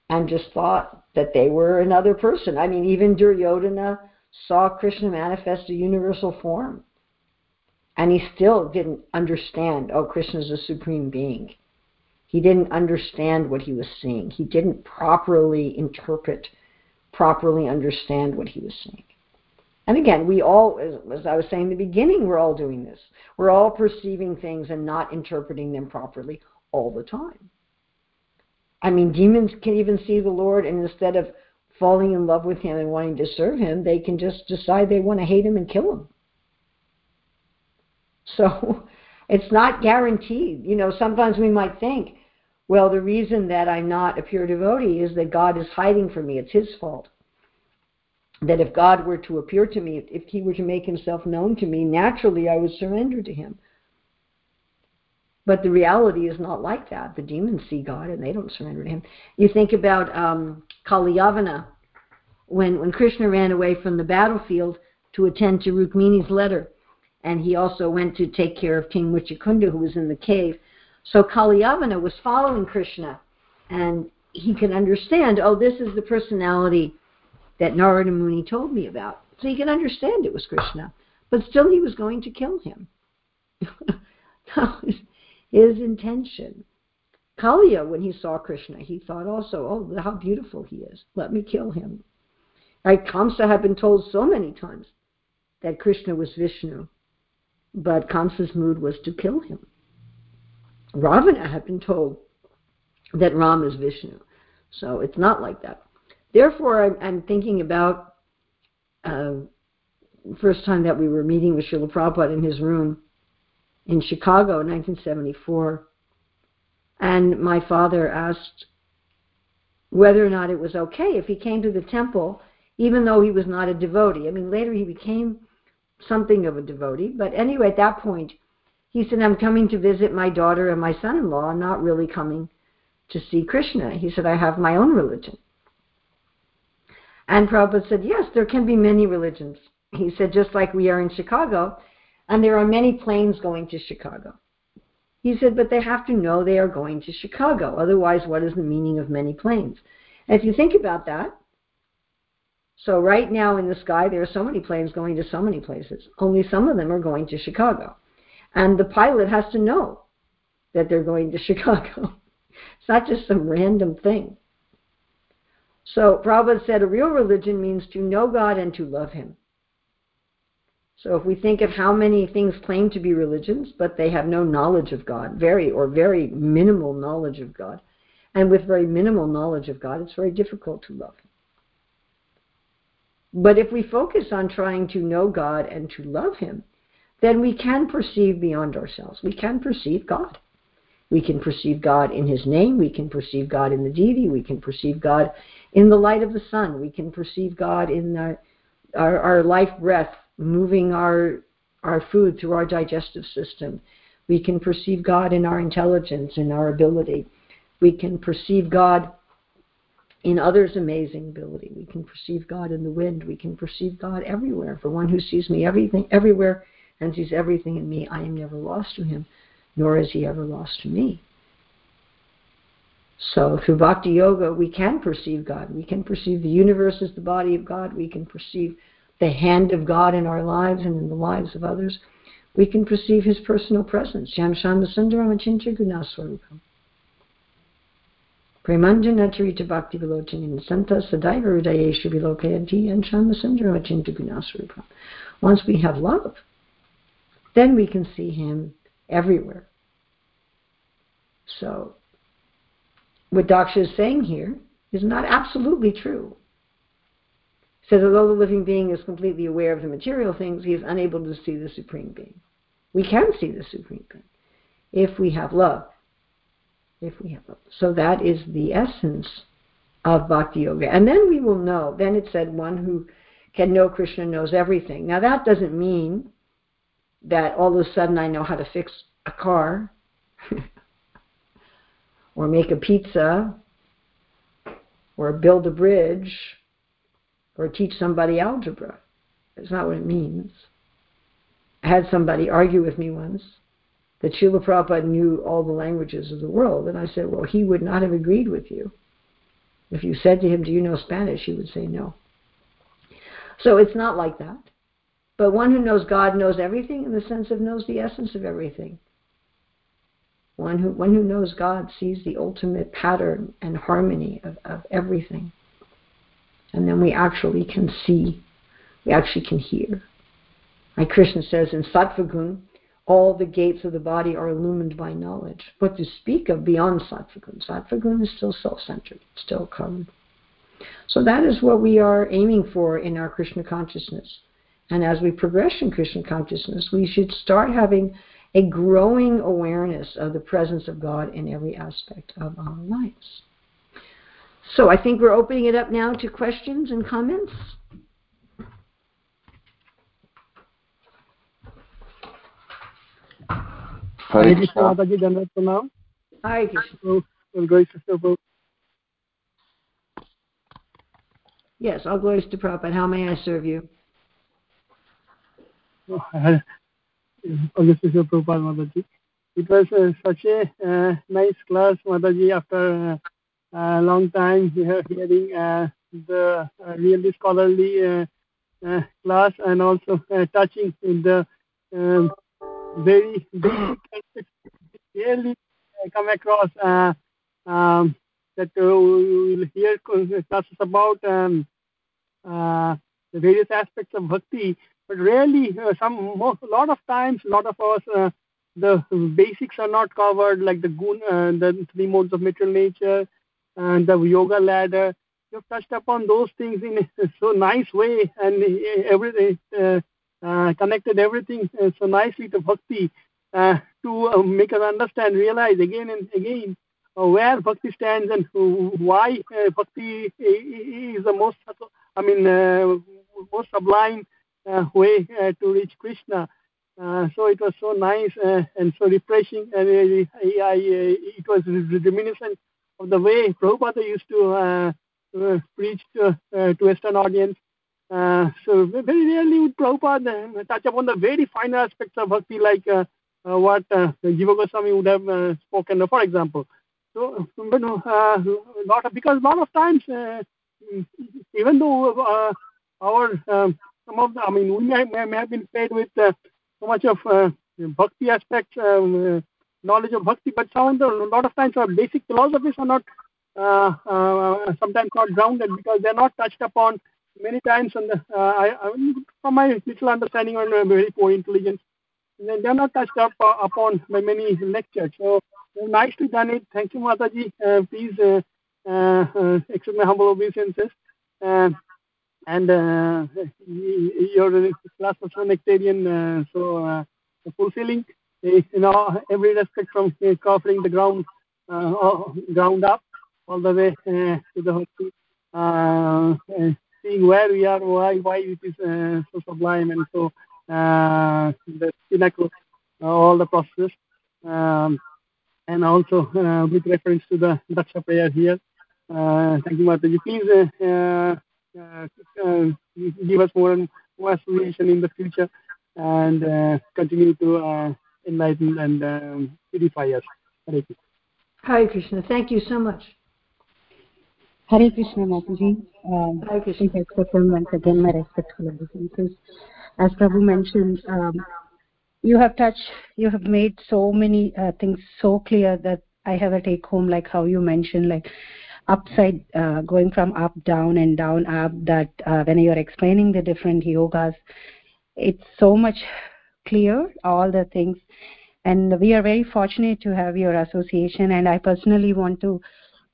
and just thought that they were another person. I mean, even Duryodhana saw Krishna manifest a universal form. And he still didn't understand, oh, Krishna's a supreme being. He didn't understand what he was seeing. He didn't properly interpret, properly understand what he was seeing. And again, we all, as I was saying in the beginning, we're all doing this. We're all perceiving things and not interpreting them properly all the time. I mean, demons can even see the Lord, and instead of falling in love with Him and wanting to serve Him, they can just decide they want to hate Him and kill Him. So [LAUGHS] it's not guaranteed. You know, sometimes we might think, well, the reason that I'm not a pure devotee is that God is hiding from me. It's His fault that if God were to appear to me, if He were to make Himself known to me, naturally I would surrender to Him. But the reality is not like that. The demons see God and they don't surrender to Him. You think about um, Kalyavana, when, when Krishna ran away from the battlefield to attend to Rukmini's letter, and he also went to take care of King Muchukunda, who was in the cave. So Kalyavana was following Krishna, and he could understand, oh, this is the personality that Narada Muni told me about. So he could understand it was Krishna. But still he was going to kill him. [LAUGHS] that was his intention. Kaliya, when he saw Krishna, he thought also, oh, how beautiful he is. Let me kill him. Right? Kamsa had been told so many times that Krishna was Vishnu, but Kamsa's mood was to kill him. Ravana had been told that Ram is Vishnu. So it's not like that. Therefore, I'm, I'm thinking about uh, first time that we were meeting with Srila Prabhupada in his room in Chicago in 1974. And my father asked whether or not it was okay if he came to the temple, even though he was not a devotee. I mean, later he became something of a devotee. But anyway, at that point, he said, I'm coming to visit my daughter and my son in law. Not really coming to see Krishna. He said, I have my own religion. And Prabhupada said, yes, there can be many religions. He said, just like we are in Chicago, and there are many planes going to Chicago. He said, but they have to know they are going to Chicago. Otherwise, what is the meaning of many planes? And if you think about that, So right now in the sky, there are so many planes going to so many places. Only some of them are going to Chicago. And the pilot has to know that they're going to [LAUGHS] Chicago. it's not just some random thing. So Prabhupada said a real religion means to know God and to love Him. So if we think of how many things claim to be religions, but they have no knowledge of God, very or very minimal knowledge of God, and with very minimal knowledge of God, it's very difficult to love. But if we focus on trying to know God and to love Him, then we can perceive beyond ourselves. We can perceive God. We can perceive God in His name. We can perceive God in the deity. We can perceive God in the light of the sun. We can perceive God in the, our, our life breath moving our, our food through our digestive system. We can perceive God in our intelligence and our ability. We can perceive God in others' amazing ability. We can perceive God in the wind. We can perceive God everywhere. For one who sees me everything everywhere and sees everything in me, I am never lost to him, nor is he ever lost to me. So through bhakti yoga, we can perceive God. We can perceive the universe as the body of God. We can perceive the hand of God in our lives and in the lives of others. We can perceive his personal presence. Yam Shama Sundaram. Premanjanacharita Bhakti Vilochanin Santa Sadaiva Hridayeshu Vilokayanti and Shamasundara Achinta Gunasrupa. Once we have love, then we can see him everywhere. So, what Daksha is saying here is not absolutely true. He says, although the living being is completely aware of the material things, he is unable to see the Supreme Being. We can see the Supreme Being if we have love if we have so that is the essence of bhakti yoga. And then we will know then it said one who can know krishna knows everything. Now that doesn't mean that all of a sudden i know how to fix a car [LAUGHS] or make a pizza or build a bridge or teach somebody algebra. That's not what it means. I had somebody argue with me once that Srila Prabhupada knew all the languages of the world. And I said, well, he would not have agreed with you. If you said to him, do you know Spanish? He would say no. So it's not like that. But one who knows God knows everything in the sense of knows the essence of everything. One who, one who knows God sees the ultimate pattern and harmony of, of everything. And then we actually can see, we actually can hear. Like Krishna says in Sattvagun, all the gates of the body are illumined by knowledge. But to speak of beyond Sattvagun? Sattvagun is still self-centered, still karma. So that is what we are aiming for in our Krishna consciousness. And as we progress in Krishna consciousness, we should start having a growing awareness of the presence of God in every aspect of our lives. So I think we're opening it up now to questions and comments. Hare Krishna Mataji, Dandavat Pranam. Hare Krishna. So, well, glories to Prabhupada. Yes, all glories to Prabhupada. How may I serve you? Oh, August to Prabhupada Mataji. It was uh, such a uh, nice class, Mataji, after uh, a long time here hearing uh, the uh, really scholarly uh, uh, class and also uh, touching in the um, very [LAUGHS] basic rarely come across uh, um, that uh, we will hear classes about um, uh, the various aspects of bhakti, but rarely, uh, some most, a lot of times, a lot of us, uh, the basics are not covered, like the gun, uh, the three modes of material nature, and the yoga ladder. You've touched upon those things in a so nice way, and everything uh, connected everything uh, so nicely to bhakti uh, to make us understand, realize again and again where bhakti stands and why bhakti is the most, I mean, most sublime way to reach Krishna. Uh, so it was so nice uh, and so refreshing, and uh, I, I, it was reminiscent of the way Prabhupada used to preach to, to Western audience. Uh, so very rarely would Prabhupada uh, touch upon the very fine aspects of bhakti like uh, what uh, Jiva Goswami would have spoken, for example. So, but uh, lot of, because a lot of times even though our um, some of the, I mean, we may, may have been fed with uh, so much of uh, bhakti aspects, um, uh, knowledge of bhakti, but some the, a lot of times our basic philosophies are not sometimes not grounded because they're not touched upon many times. And uh, I, I, from my little understanding and uh, very poor intelligence, they're not touched up uh, upon by many lectures. So nicely done it. Thank you, Mataji. please accept my humble obeisances and uh, your class was so nectarian, uh, so uh, fulfilling in all, every respect from uh, covering the ground ground up all the way to the seeing where we are, why why it is so sublime, and so the pinnacle, all the process. Um, and also uh, with reference to the Daksha prayer here. Uh, thank you, Mataji. Please uh, uh, give us more and more aspiration in the future and uh, continue to enlighten and um, purify us. Hare Krishna. Thank you so much. Hare Krishna, Mataji. Um, Hare Krishna. Please accept once again my respectful obeisances. As Prabhu mentioned, um, you have touched, you have made so many uh, things so clear that I have a take home, like how you mentioned, like upside uh, going from up down and down up that uh, when you're explaining the different yogas it's so much clear all the things and we are very fortunate to have your association and i personally want to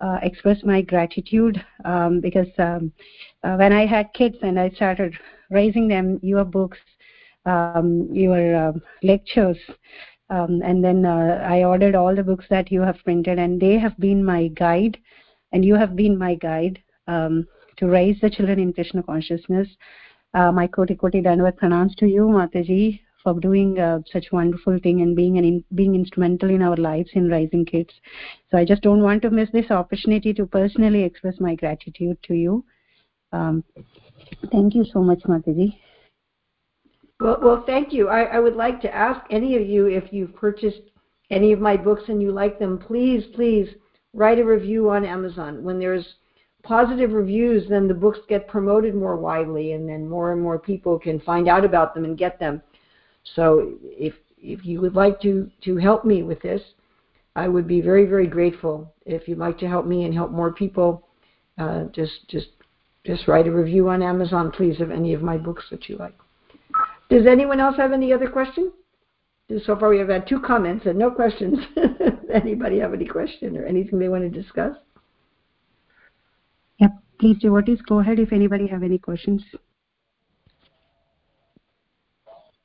uh, express my gratitude um, because um, uh, when i had kids and i started raising them your books um, your um, lectures um, and then uh, i ordered all the books that you have printed and they have been my guide and you have been my guide um, to raise the children in Krishna consciousness. Uh, my koti koti dandavat pranams to you, Mataji, for doing uh, such wonderful thing and being an in, being instrumental in our lives in raising kids. So I just don't want to miss this opportunity to personally express my gratitude to you. Um, thank you so much, Mataji. Well, well, thank you. I, I would like to ask any of you if you've purchased any of my books and you like them, please, please write a review on Amazon. When there's positive reviews, then the books get promoted more widely, and then more and more people can find out about them and get them. So if if you would like to to help me with this, I would be very very grateful. If you'd like to help me and help more people, uh, just just just write a review on Amazon, please, of any of my books that you like. Does anyone else have any other questions? so far we have had two comments and no questions. [LAUGHS] Anybody have any question or anything they want to discuss? Yep, please devotees, go ahead if anybody have any questions.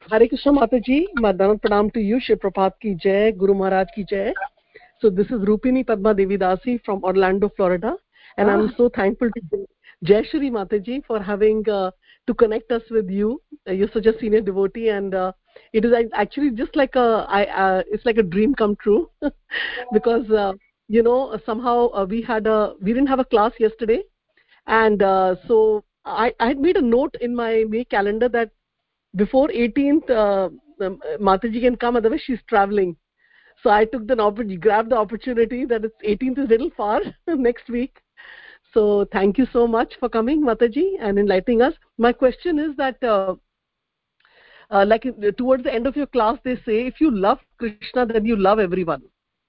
Hare Krishna Mataji, Madana Pranam to you, Shri Prabhat ki Jai, Guru Maharaj ki Jai. So this is Rupini Padma Devi Dasi from Orlando, Florida. And I'm so thankful to Jai Shri Mataji for having uh, to connect us with you. Uh, you're such a senior devotee and uh, it is actually just like a I, uh, it's like a dream come true [LAUGHS] because uh, you know somehow uh, we had a we didn't have a class yesterday and so I, I had made a note in my May calendar that before 18th uh, um, Mataji can come otherwise she's traveling. So I took the opportunity grabbed the opportunity that it's 18th is a little far [LAUGHS] next week. So thank you so much for coming Mataji and enlightening us. My question is that uh, uh, like towards the end of your class they say if you love krishna then you love everyone.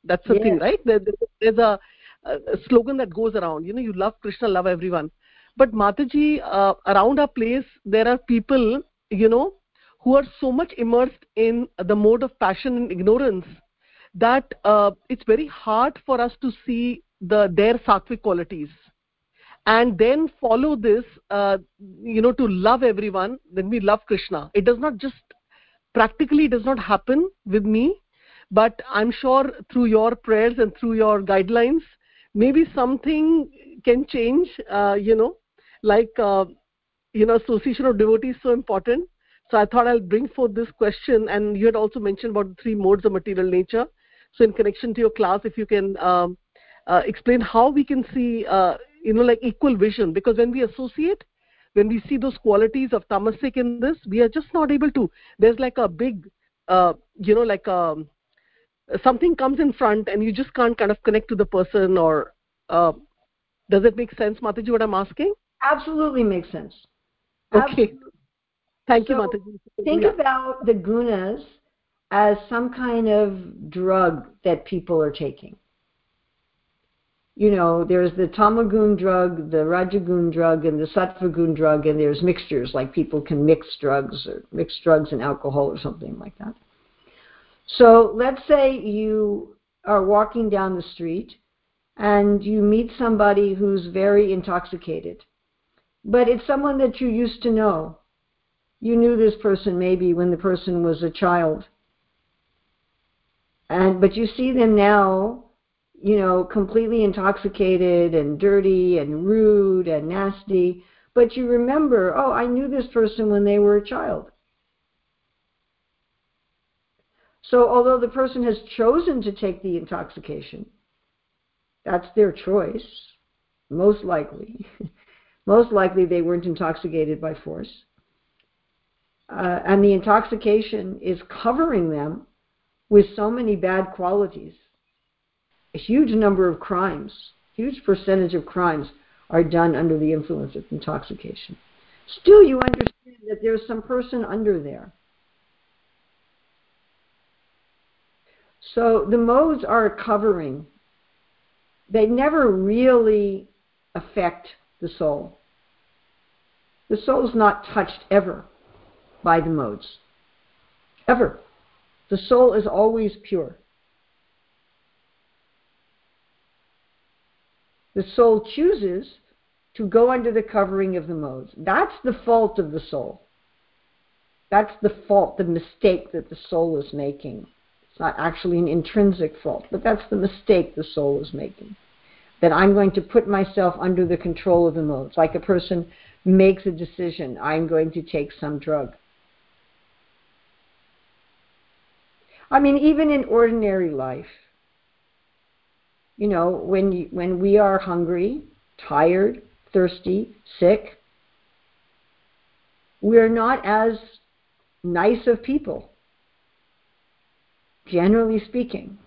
That's the yes. thing right? There, there's a, a, slogan that goes around you know you love krishna love everyone. But mataji uh, around our place there are people you know who are so much immersed in the mode of passion and ignorance that uh, it's very hard for us to see the their sattvic qualities. And then follow this uh, you know to love everyone then we love krishna. It does not just practically does not happen with me but i'm sure through your prayers and through your guidelines maybe something can change uh, you know like uh, you know association of devotees so important. So i thought i'll bring forth this question and you had also mentioned about the three modes of material nature. So in connection to your class if you can um, uh, explain how we can see uh, you know like equal vision. Because when we associate when we see those qualities of tamasic in this we are just not able to. There's like a big uh, you know like um, something comes in front and you just can't kind of connect to the person or uh, does it make sense mataji what i'm asking? Absolutely makes sense. Um, okay. Thank you, So, Mataji. Think Yeah. about the gunas as some kind of drug that people are taking. You know, there's the tamagun drug, the rajagun drug, and the sattvagun drug, and there's mixtures, like people can mix drugs or mix drugs and alcohol or something like that. So let's say you are walking down the street and you meet somebody who's very intoxicated, but it's someone that you used to know. You knew this person maybe when the person was a child. And but you see them now, you know, completely intoxicated and dirty and rude and nasty, but you remember, oh, I knew this person when they were a child. So although the person has chosen to take the intoxication, that's their choice, most likely. [LAUGHS] most likely they weren't intoxicated by force. Uh, and the intoxication is covering them with so many bad qualities. A huge number of crimes, huge percentage of crimes are done under the influence of intoxication. Still, you understand that there's some person under there. So the modes are covering. They never really affect the soul. The soul is not touched ever by the modes. Ever. The soul is always pure. The soul chooses to go under the covering of the modes. That's the fault of the soul. That's the fault, the mistake that the soul is making. It's not actually an intrinsic fault, but that's the mistake the soul is making. That I'm going to put myself under the control of the modes. Like a person makes a decision, I'm going to take some drug. I mean, even in ordinary life, you know, when when we are hungry, tired, thirsty, sick, we're not as nice of people, generally speaking.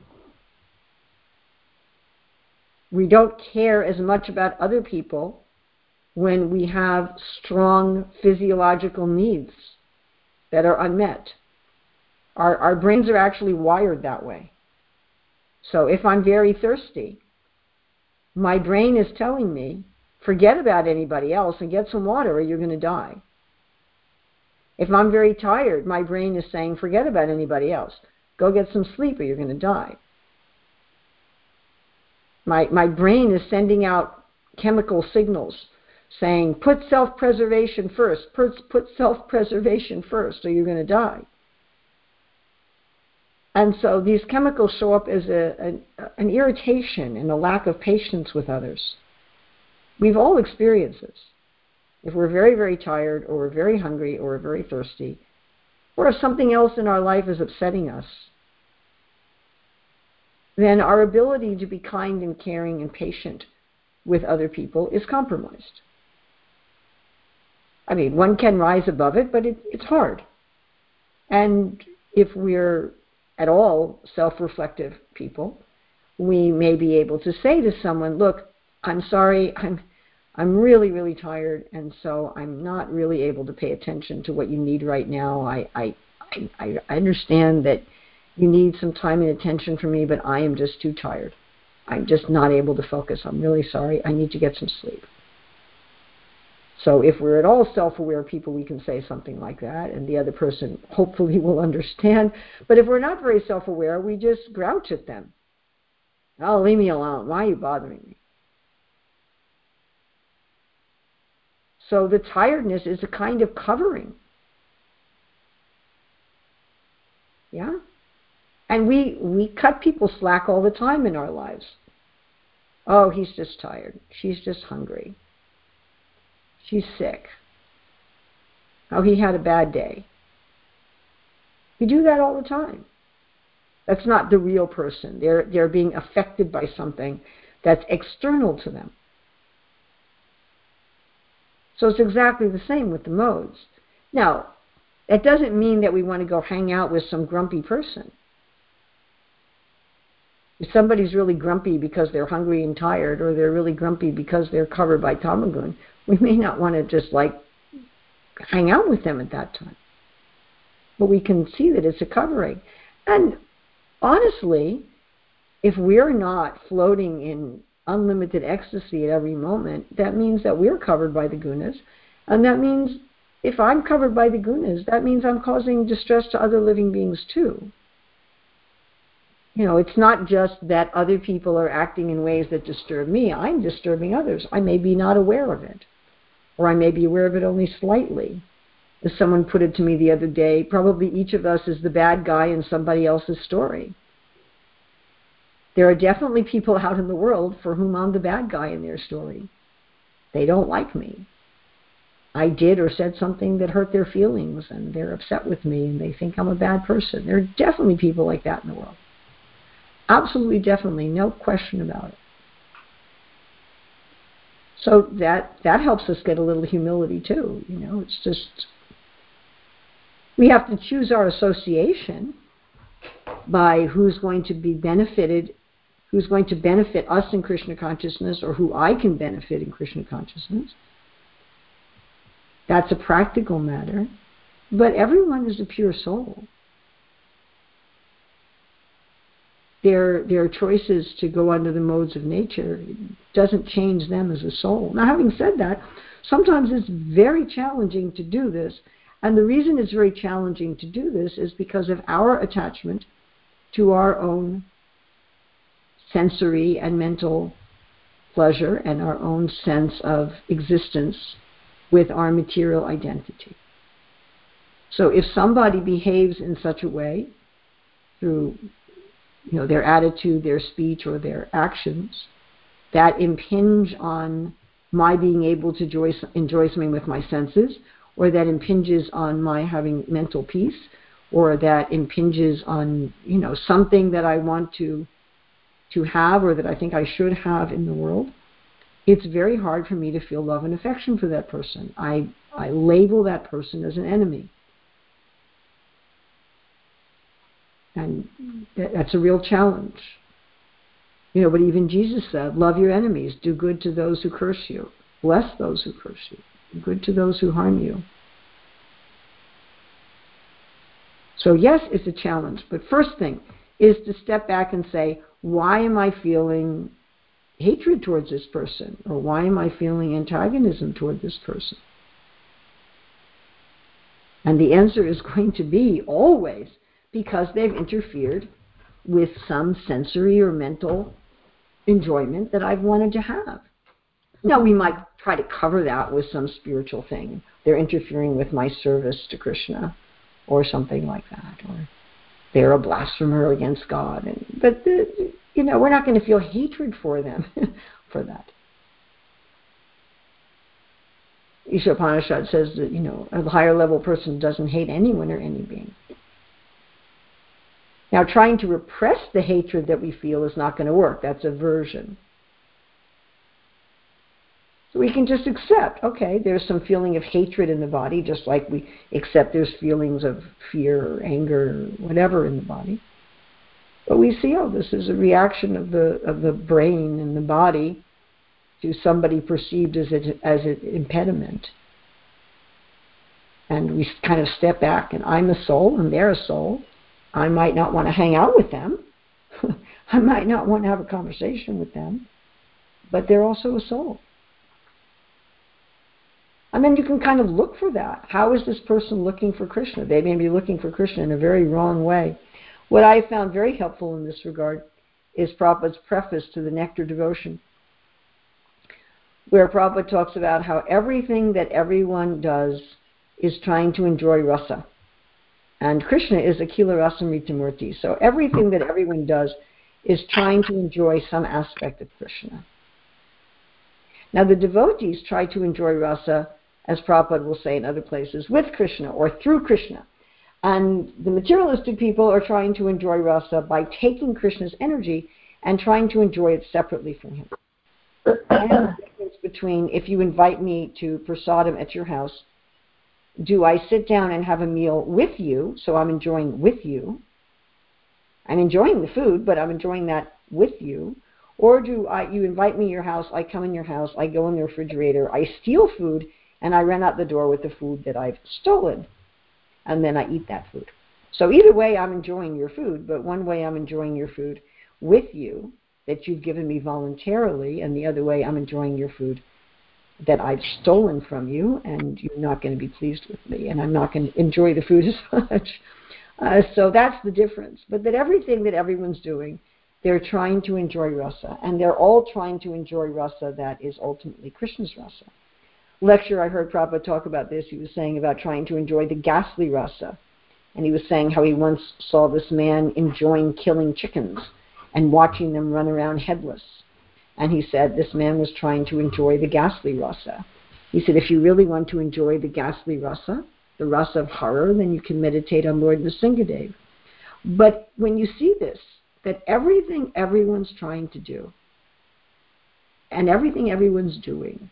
We don't care as much about other people when we have strong physiological needs that are unmet. Our, our brains are actually wired that way. So if I'm very thirsty, my brain is telling me, forget about anybody else and get some water or you're going to die. If I'm very tired, my brain is saying, forget about anybody else. Go get some sleep or you're going to die. My, my brain is sending out chemical signals saying, put self preservation first, put, put self preservation first, or you're going to die. And so these chemicals show up as a, an, an irritation and a lack of patience with others. We've all experienced this. If we're very, very tired, or we're very hungry, or we're very thirsty, or if something else in our life is upsetting us, then our ability to be kind and caring and patient with other people is compromised. I mean, one can rise above it, but it, it's hard. And if we're at all self reflective people, we may be able to say to someone, Look, I'm sorry, I'm, I'm really, really tired, and so I'm not really able to pay attention to what you need right now. I, I, I, I understand that you need some time and attention from me, but I am just too tired. I'm just not able to focus. I'm really sorry. I need to get some sleep. So if we're at all self-aware people, we can say something like that, and the other person hopefully will understand. But if we're not very self-aware, we just grouch at them. Oh, leave me alone. Why are you bothering me? So the tiredness is a kind of covering. Yeah? And we, we cut people slack all the time in our lives. Oh, he's just tired. She's just hungry. She's sick. Oh, he had a bad day. We do that all the time. That's not the real person. They're, they're being affected by something that's external to them. So it's exactly the same with the modes. Now, that doesn't mean that we want to go hang out with some grumpy person. If somebody's really grumpy because they're hungry and tired, or they're really grumpy because they're covered by tamagun, We may not want to just like hang out with them at that time. But we can see that it's a covering. And honestly, if we're not floating in unlimited ecstasy at every moment, that means that we're covered by the gunas. And that means if I'm covered by the gunas, that means I'm causing distress to other living beings too. You know, it's not just that other people are acting in ways that disturb me. I'm disturbing others. I may be not aware of it, or I may be aware of it only slightly. As someone put it to me the other day, probably each of us is the bad guy in somebody else's story. There are definitely people out in the world for whom I'm the bad guy in their story. They don't like me. I did or said something that hurt their feelings and they're upset with me and they think I'm a bad person. There are definitely people like that in the world. Absolutely, definitely, no question about it. So that that helps us get a little humility too. You know, it's just we have to choose our association by who's going to be benefited, who's going to benefit us in Krishna consciousness, or who I can benefit in Krishna consciousness. That's a practical matter. But everyone is a pure soul. Their, their choices to go under the modes of nature doesn't change them as a soul. Now, having said that, sometimes it's very challenging to do this. And the reason it's very challenging to do this is because of our attachment to our own sensory and mental pleasure and our own sense of existence with our material identity. So if somebody behaves in such a way through you know, their attitude, their speech, or their actions that impinge on my being able to enjoy, enjoy something with my senses, or that impinges on my having mental peace, or that impinges on you know something that I want to to have or that I think I should have in the world, it's very hard for me to feel love and affection for that person. I, I label that person as an enemy. And that's a real challenge. You know, but even Jesus said, Love your enemies, do good to those who curse you, bless those who curse you, do good to those who harm you. So, yes, it's a challenge, but first thing is to step back and say, Why am I feeling hatred towards this person? Or why am I feeling antagonism toward this person? And the answer is [LAUGHS] going to be always because they've interfered with some sensory or mental enjoyment that I've wanted to have. Now, we might try to cover that with some spiritual thing. They're interfering with my service to Krishna or something like that. Or they're a blasphemer against God. And, but the, you know, we're not going to feel hatred for them [LAUGHS] for that. Isha Upanishad says that, you know, a higher level person doesn't hate anyone or any being. Now, trying to repress the hatred that we feel is not going to work. That's aversion. So we can just accept, okay, there's some feeling of hatred in the body, just like we accept there's feelings of fear or anger or whatever in the body. But we see, oh, this is a reaction of the of the brain and the body to somebody perceived as a, as an impediment. And we kind of step back, and I'm a soul, and they're a soul. I might not want to hang out with them. [LAUGHS] I might not want to have a conversation with them, but they're also a soul. And then you can kind of look for that. How is this person looking for Krishna? They may be looking for Krishna in a very wrong way. What I found very helpful in this regard is Prabhupada's preface to the Nectar Devotion, where Prabhupada talks about how everything that everyone does is trying to enjoy rasa. And Krishna is Akhila Rasamritamurti. So everything that everyone does is trying to enjoy some aspect of Krishna. Now the devotees try to enjoy rasa, as Prabhupada will say in other places, with Krishna or through Krishna. And the materialistic people are trying to enjoy rasa by taking Krishna's energy and trying to enjoy it separately from him. [COUGHS] and the difference between if you invite me to prasadam at your house, do I sit down and have a meal with you, so I'm enjoying with you? I'm enjoying the food, but I'm enjoying that with you. Or do I, you invite me to your house, I come in your house, I go in the refrigerator, I steal food, and I run out the door with the food that I've stolen. And then I eat that food. So either way, I'm enjoying your food, but one way I'm enjoying your food with you that you've given me voluntarily, and the other way I'm enjoying your food that I've stolen from you, and you're not going to be pleased with me, and I'm not going to enjoy the food [LAUGHS] as much. Uh, so that's the difference. But that everything that everyone's doing, they're trying to enjoy rasa, and they're all trying to enjoy rasa that is ultimately Krishna's rasa. Lecture I heard Prabhupada talk about this. He was saying about trying to enjoy the ghastly rasa, and he was saying how he once saw this man enjoying killing chickens and watching them run around headless and he said this man was trying to enjoy the ghastly rasa. He said, if you really want to enjoy the ghastly rasa, the rasa of horror, then you can meditate on Lord Nrsingadev. But when you see this, that everything everyone's trying to do and everything everyone's doing,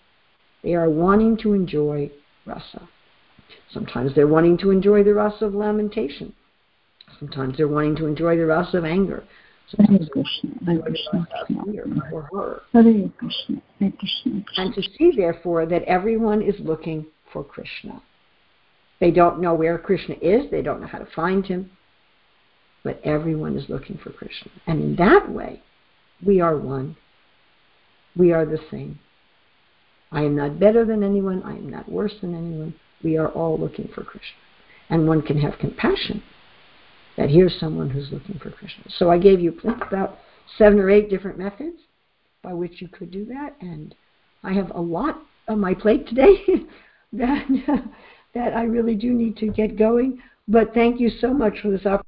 they are wanting to enjoy rasa. Sometimes they're wanting to enjoy the rasa of lamentation. Sometimes they're wanting to enjoy the rasa of anger. Hare Krishna, Hare Krishna, Hare Krishna, Hare Krishna. And to see, therefore, that everyone is looking for Krishna. They don't know where Krishna is, they don't know how to find him, but everyone is looking for Krishna. And in that way, we are one. We are the same. I am not better than anyone, I am not worse than anyone. We are all looking for Krishna. And one can have compassion that here's someone who's looking for Krishna. So I gave you about seven or eight different methods by which you could do that, and I have a lot on my plate today [LAUGHS] that [LAUGHS] that I really do need to get going. But thank you so much for this opportunity.